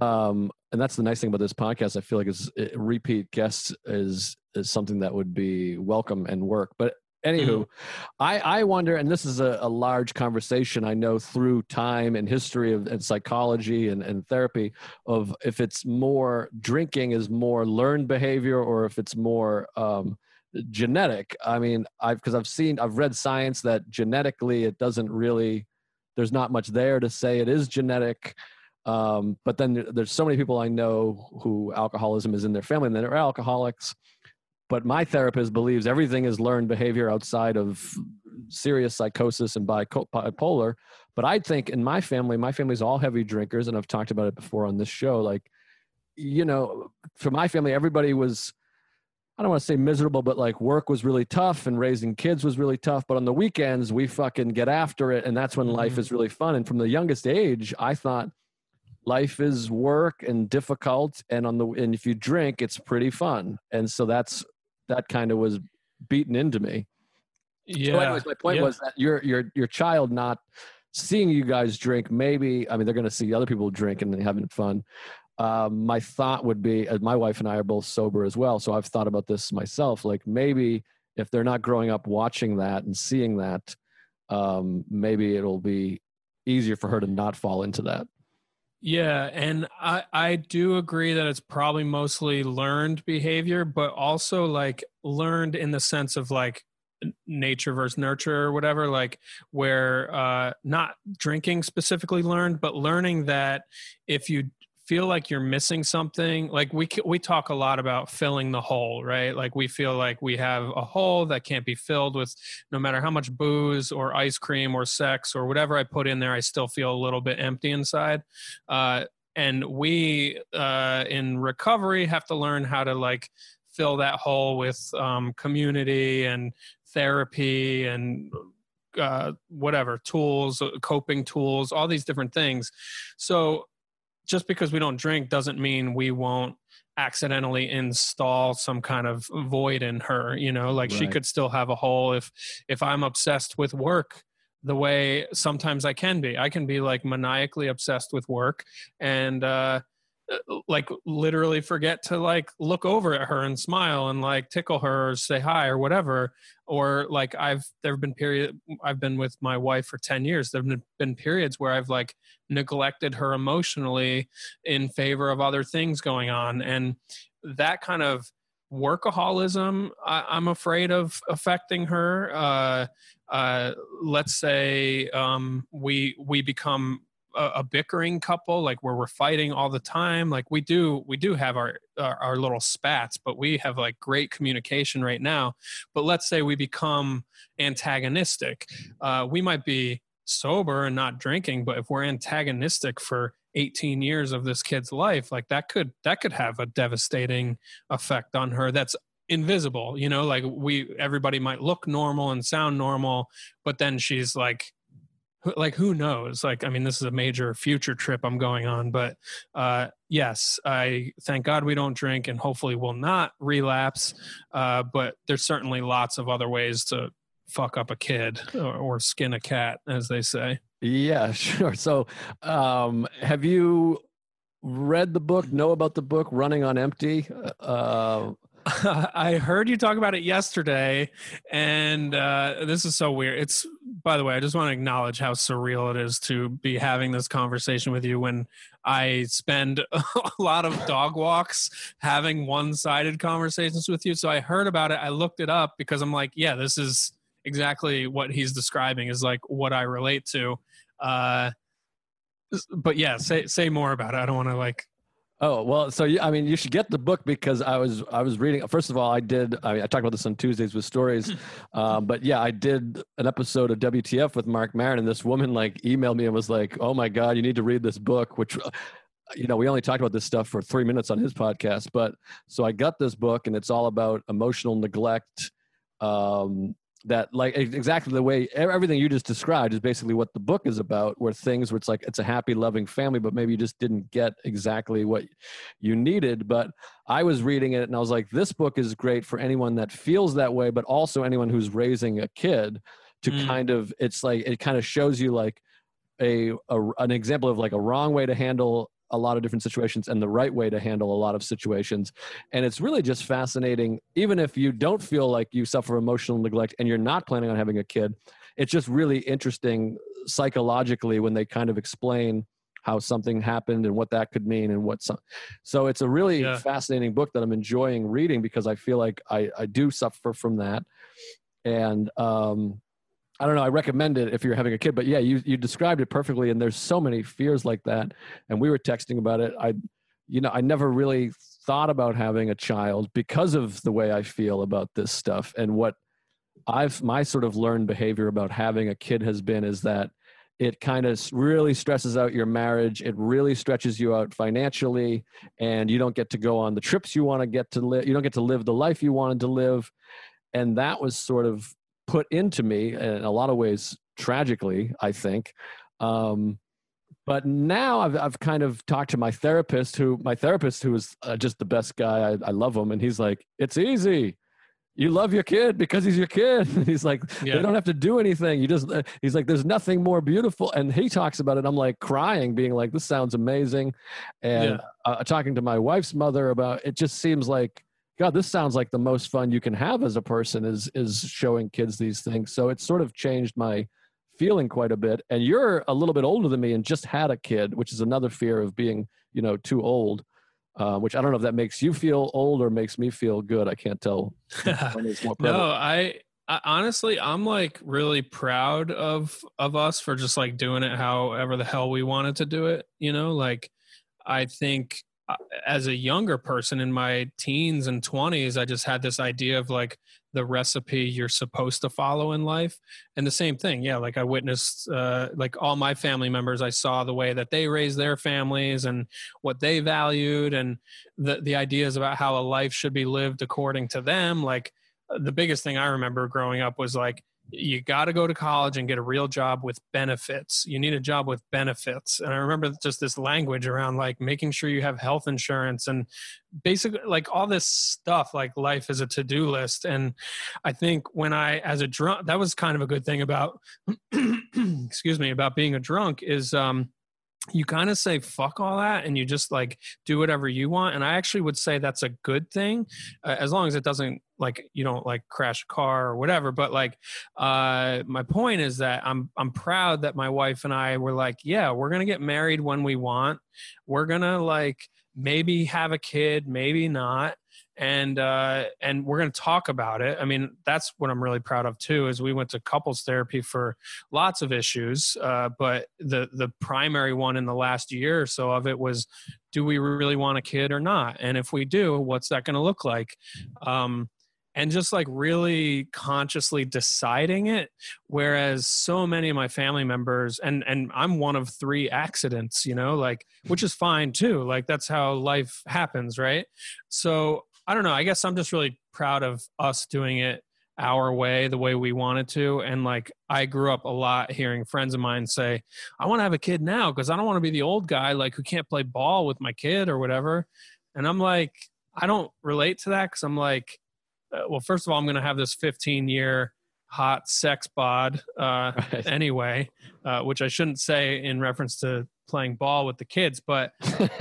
um, and that's the nice thing about this podcast. I feel like is repeat guests is is something that would be welcome and work. But anywho, mm-hmm. I, I wonder, and this is a, a, large conversation I know through time and history of and psychology and, and therapy of if it's more drinking is more learned behavior or if it's more um, genetic. I mean, I've because I've seen I've read science that genetically it doesn't really there's not much there to say it is genetic. Um, but then there's so many people I know who alcoholism is in their family and they're alcoholics but my therapist believes everything is learned behavior outside of serious psychosis and bipolar but i think in my family my family's all heavy drinkers and i've talked about it before on this show like you know for my family everybody was I don't want to say miserable, but like work was really tough and raising kids was really tough. But on the weekends, we fucking get after it. And that's when life mm-hmm. is really fun. And from the youngest age, I thought life is work and difficult. And on the, and if you drink, it's pretty fun. And so that's that kind of was beaten into me. Yeah. So anyways, my point yeah. was that your your your child not seeing you guys drink. Maybe I mean they're going to see other people drink and having fun. Um, my thought would be, uh, my wife and I are both sober as well, so I've thought about this myself. Like maybe if they're not growing up watching that and seeing that, um, maybe it'll be easier for her to not fall into that. Yeah, and I I do agree that it's probably mostly learned behavior, but also like learned in the sense of like nature versus nurture or whatever like where uh not drinking specifically learned but learning that if you feel like you're missing something like we we talk a lot about filling the hole right? Like we feel like we have a hole that can't be filled with no matter how much booze or ice cream or sex or whatever i put in there i still feel a little bit empty inside. Uh, and we uh, in recovery have to learn how to like fill that hole with um, community and therapy and uh, whatever tools coping tools all these different things. So just because we don't drink doesn't mean we won't accidentally install some kind of void in her you know like right. she could still have a hole if if i'm obsessed with work the way sometimes i can be i can be like maniacally obsessed with work and uh like literally forget to like look over at her and smile and like tickle her or say hi or whatever. Or like i've there have been period i've been with my wife for 10 years. There have been periods where i've like neglected her emotionally in favor of other things going on. And that kind of workaholism I, am afraid of affecting her. Uh, uh, let's say um, we we become a, a, bickering couple like where we're fighting all the time like we do we do have our, our, our little spats but we have like great communication right now. But let's say we become antagonistic. Uh, we might be sober and not drinking but if we're antagonistic for 18 years of this kid's life like that could that could have a devastating effect on her that's invisible you know? Like we everybody might look normal and sound normal but then she's like like who knows? Like i mean this is a major future trip i'm going on but uh yes i thank god we don't drink and hopefully will not relapse uh but there's certainly lots of other ways to fuck up a kid or, or skin a cat as they say. Yeah sure. So um have you read the book know about the book running on empty? Uh I heard you talk about it yesterday, and uh, this is so weird. It's, by the way, I just want to acknowledge how surreal it is to be having this conversation with you when I spend a lot of dog walks having one sided conversations with you. So I heard about it. I looked it up because I'm like, yeah, this is exactly what he's describing, is like what I relate to. Uh, but yeah, say say more about it. I don't want to like Oh well, so I mean, you should get the book because I was I was reading. First of all, I did. I, mean, I talked about this on Tuesdays with Stories, um, but yeah, I did an episode of WTF with Marc Maron, and this woman like emailed me and was like, "Oh my god, you need to read this book." Which, uh, you know, we only talked about this stuff for three minutes on his podcast, but so I got this book, and it's all about emotional neglect, um, that like exactly the way everything you just described is basically what the book is about where things where it's like it's a happy loving family but maybe you just didn't get exactly what you needed but i was reading it and i was like this book is great for anyone that feels that way but also anyone who's raising a kid to mm. kind of it's like it kind of shows you like a, a an example of like a wrong way to handle a lot of different situations and the right way to handle a lot of situations. And it's really just fascinating, even if you don't feel like you suffer emotional neglect and you're not planning on having a kid, it's just really interesting psychologically when they kind of explain how something happened and what that could mean and what some so it's a really yeah. fascinating book that i'm enjoying reading because i feel like i i do suffer from that and um I don't know. I recommend it if you're having a kid, but yeah, you you described it perfectly. And there's so many fears like that. And we were texting about it. I, you know, I never really thought about having a child because of the way I feel about this stuff and what I've my sort of learned behavior about having a kid has been is that it kind of really stresses out your marriage. It really stretches you out financially, and you don't get to go on the trips you want to get to live. You don't get to live the life you wanted to live, and that was sort of put into me in a lot of ways tragically i think um, but now I've, I've kind of talked to my therapist who my therapist who is uh, just the best guy I, I love him and he's like it's easy you love your kid because he's your kid. he's like, yeah. they don't have to do anything. You just, uh, he's like, there's nothing more beautiful. And he talks about it. I'm like crying, being like, this sounds amazing. And yeah. uh, talking to my wife's mother about it, just seems like God, this sounds like the most fun you can have as a person is is showing kids these things. So it's sort of changed my feeling quite a bit. And you're a little bit older than me and just had a kid, which is another fear of being, you know, too old. Uh, which I don't know if that makes you feel old or makes me feel good. I can't tell. no, I, I honestly, I'm like really proud of of us for just like doing it however the hell we wanted to do it. You know, like I think as a younger person in my teens and 20s i just had this idea of like the recipe you're supposed to follow in life. And the same thing yeah like i witnessed uh, like all my family members i saw the way that they raised their families and what they valued and the the ideas about how a life should be lived according to them. Like the biggest thing i remember growing up was like you got to go to college and get a real job with benefits. You need a job with benefits. And I remember just this language around like making sure you have health insurance and basically like all this stuff like life is a to-do list and I think when I as a drunk that was kind of a good thing about excuse me about being a drunk is um you kind of say fuck all that and you just like do whatever you want and i actually would say that's a good thing uh, as long as it doesn't like you don't like crash a car or whatever but like uh my point is that i'm i'm proud that my wife and i were like yeah we're gonna get married when we want. We're gonna like maybe have a kid maybe not and uh, and we're going to talk about it. I mean, that's what I'm really proud of too. Is we went to couples therapy for lots of issues, uh, but the the primary one in the last year or so of it was, do we really want a kid or not? And if we do, what's that going to look like? Um, and just like really consciously deciding it whereas so many of my family members and and I'm one of 3 accidents you know like which is fine too like that's how life happens right so I don't know. I guess I'm just really proud of us doing it our way the way we wanted to and like i grew up a lot hearing friends of mine say i want to have a kid now because i don't want to be the old guy like who can't play ball with my kid or whatever and i'm like i don't relate to that because i'm like uh, well first of all i'm going to have this 15 year hot sex bod uh, right. anyway uh, which i shouldn't say in reference to playing ball with the kids but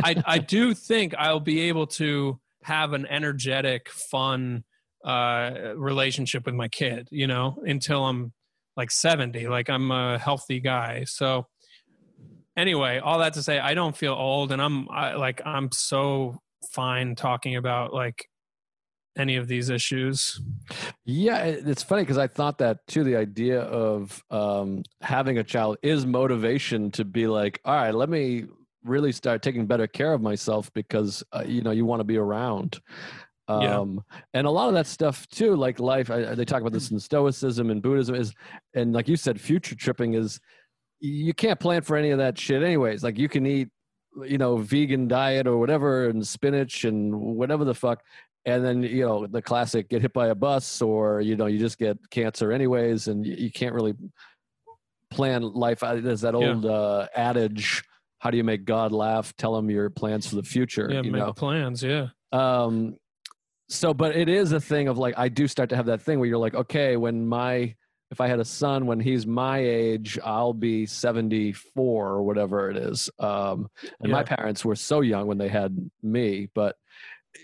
I, I do think i'll be able to have an energetic fun uh, relationship with my kid, you know, until I'm like 70. Like I'm a healthy guy. So anyway, all that to say, I don't feel old, and I'm I, like I'm so fine talking about like any of these issues. Yeah, it's funny because I thought that too. The idea of um, having a child is motivation to be like, all right, let me really start taking better care of myself because uh, you know you want to be around um, yeah. and a lot of that stuff too like life I, they talk about this in stoicism and buddhism is and like you said future tripping is you can't plan for any of that shit anyways like you can eat you know vegan diet or whatever and spinach and whatever the fuck and then you know the classic get hit by a bus or you know you just get cancer anyways and you, you can't really plan life there's that old yeah. uh, adage how do you make god laugh tell him your plans for the future yeah you make know? plans yeah um so but it is a thing of like i do start to have that thing where you're like okay when my if i had a son when he's my age i'll be 74 or whatever it is um and yeah. my parents were so young when they had me but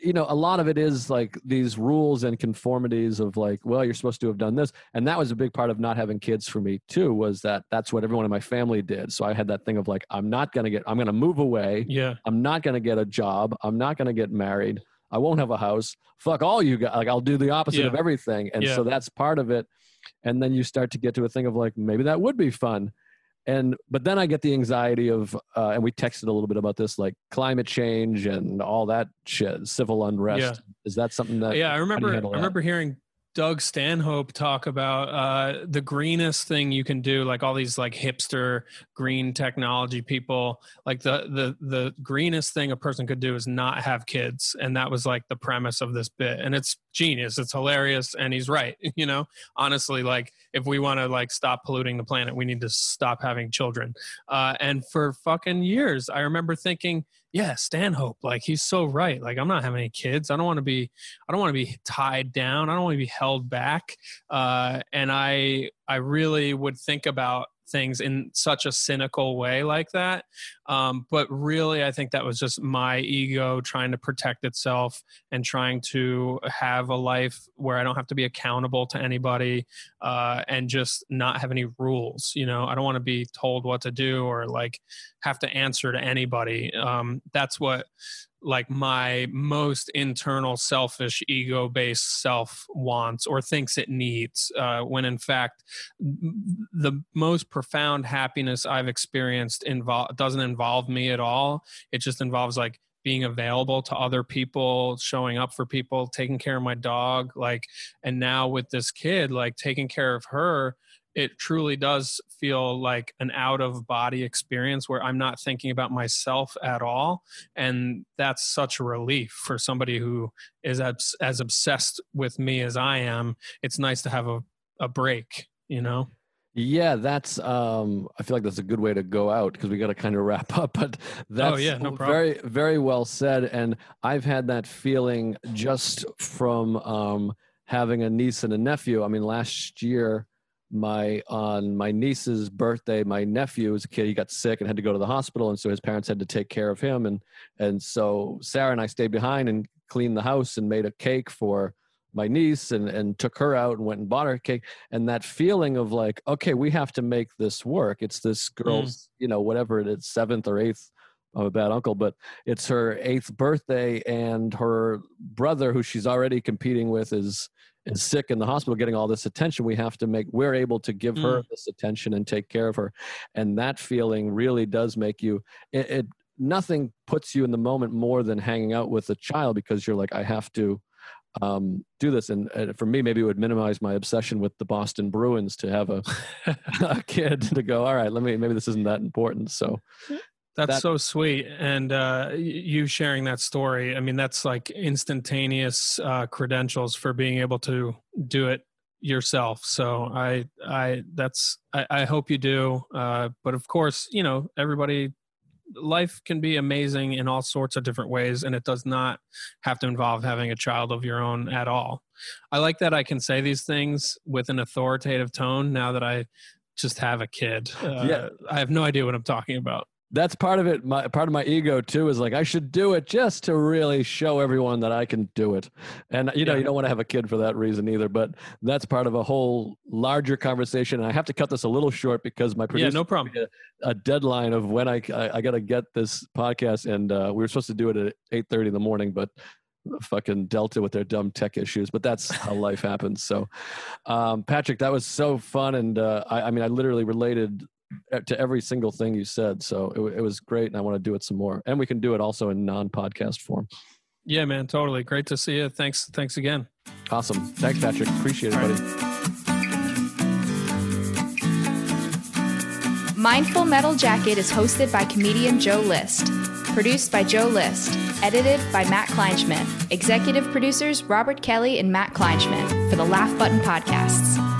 you know a lot of it is like these rules and conformities of like well you're supposed to have done this and that was a big part of not having kids for me too was that that's what everyone in my family did so i had that thing of like i'm not going to get i'm going to move away yeah i'm not going to get a job i'm not going to get married I won't have a house. Fuck all you guys. Like I'll do the opposite yeah. of everything. And yeah. so that's part of it. And then you start to get to a thing of like, maybe that would be fun. And, but then I get the anxiety of, uh, and we texted a little bit about this, like climate change and all that shit, civil unrest. Yeah. Is that something that, yeah, I remember, I remember hearing Doug Stanhope talk about uh, the greenest thing you can do, like all these like hipster green technology people. Like the the the greenest thing a person could do is not have kids, and that was like the premise of this bit. And it's genius, it's hilarious, and he's right. You know, honestly, like if we want to like stop polluting the planet, we need to stop having children. Uh, and for fucking years, I remember thinking yeah, Stanhope, like he's so right. Like I'm not having any kids. I don't want to be, I don't want to be tied down. I don't want to be held back. Uh, and I, I really would think about things in such a cynical way like that. Um, but really, I think that was just my ego trying to protect itself and trying to have a life where I don't have to be accountable to anybody uh, and just not have any rules. You know, I don't want to be told what to do or like have to answer to anybody. Um, that's what like my most internal selfish ego based self wants or thinks it needs uh, when in fact the most profound happiness i've experienced doesn't involve me at all. It just involves like being available to other people showing up for people taking care of my dog like and now with this kid like taking care of her it truly does feel like an out of body experience where I'm not thinking about myself at all. And that's such a relief for somebody who is as, as obsessed with me as I am. It's nice to have a, a break, you know? Yeah, that's um I feel like that's a good way to go out because we got to kind of wrap up but that's oh, yeah, no very very well said and I've had that feeling just from um having a niece and a nephew. I mean last year my on my niece's birthday my nephew was a kid he got sick and had to go to the hospital and so his parents had to take care of him and and so sarah and i stayed behind and cleaned the house and made a cake for my niece and and took her out and went and bought her cake and that feeling of like okay we have to make this work it's this girl's mm. you know whatever it is seventh or eighth I'm a bad uncle, but it's her eighth birthday, and her brother, who she's already competing with, is is sick in the hospital getting all this attention we have to make we're able to give mm. her this attention and take care of her. And that feeling really does make you it, it, nothing puts you in the moment more than hanging out with a child because you're like i have to um, do this. And, and, for me maybe it would minimize my obsession with the boston bruins to have a, a kid to go all right let me maybe this isn't that important. So that's that, so sweet. And uh, you sharing that story, I mean, that's like instantaneous uh, credentials for being able to do it yourself. So I, I, that's, I, I hope you do. Uh, but of course, you know, everybody, life can be amazing in all sorts of different ways, and it does not have to involve having a child of your own at all. I like that I can say these things with an authoritative tone now that I just have a kid. Uh, yeah. I have no idea what I'm talking about that's part of it. My part of my ego too is like I should do it just to really show everyone that I can do it. And you know, yeah. you don't want to have a kid for that reason either. But that's part of a whole larger conversation. And I have to cut this a little short because my producer yeah, no problem. A, a, deadline of when I I, I got to get this podcast, and uh, we were supposed to do it at eight thirty in the morning, but fucking Delta with their dumb tech issues, but that's how life happens. So, um, Patrick, that was so fun, and uh, I, I, mean, I literally related to every single thing you said. So it, it was great, and I want to do it some more. And we can do it also in non-podcast form. Yeah, man, totally. Great to see you. Thanks, thanks again. Awesome. Thanks, Patrick. Appreciate it, buddy. Mindful Metal Jacket is hosted by comedian Joe List, produced by Joe List, edited by Matt Kleinschmidt, executive producers Robert Kelly and Matt Kleinschmidt for the Laugh Button Podcasts.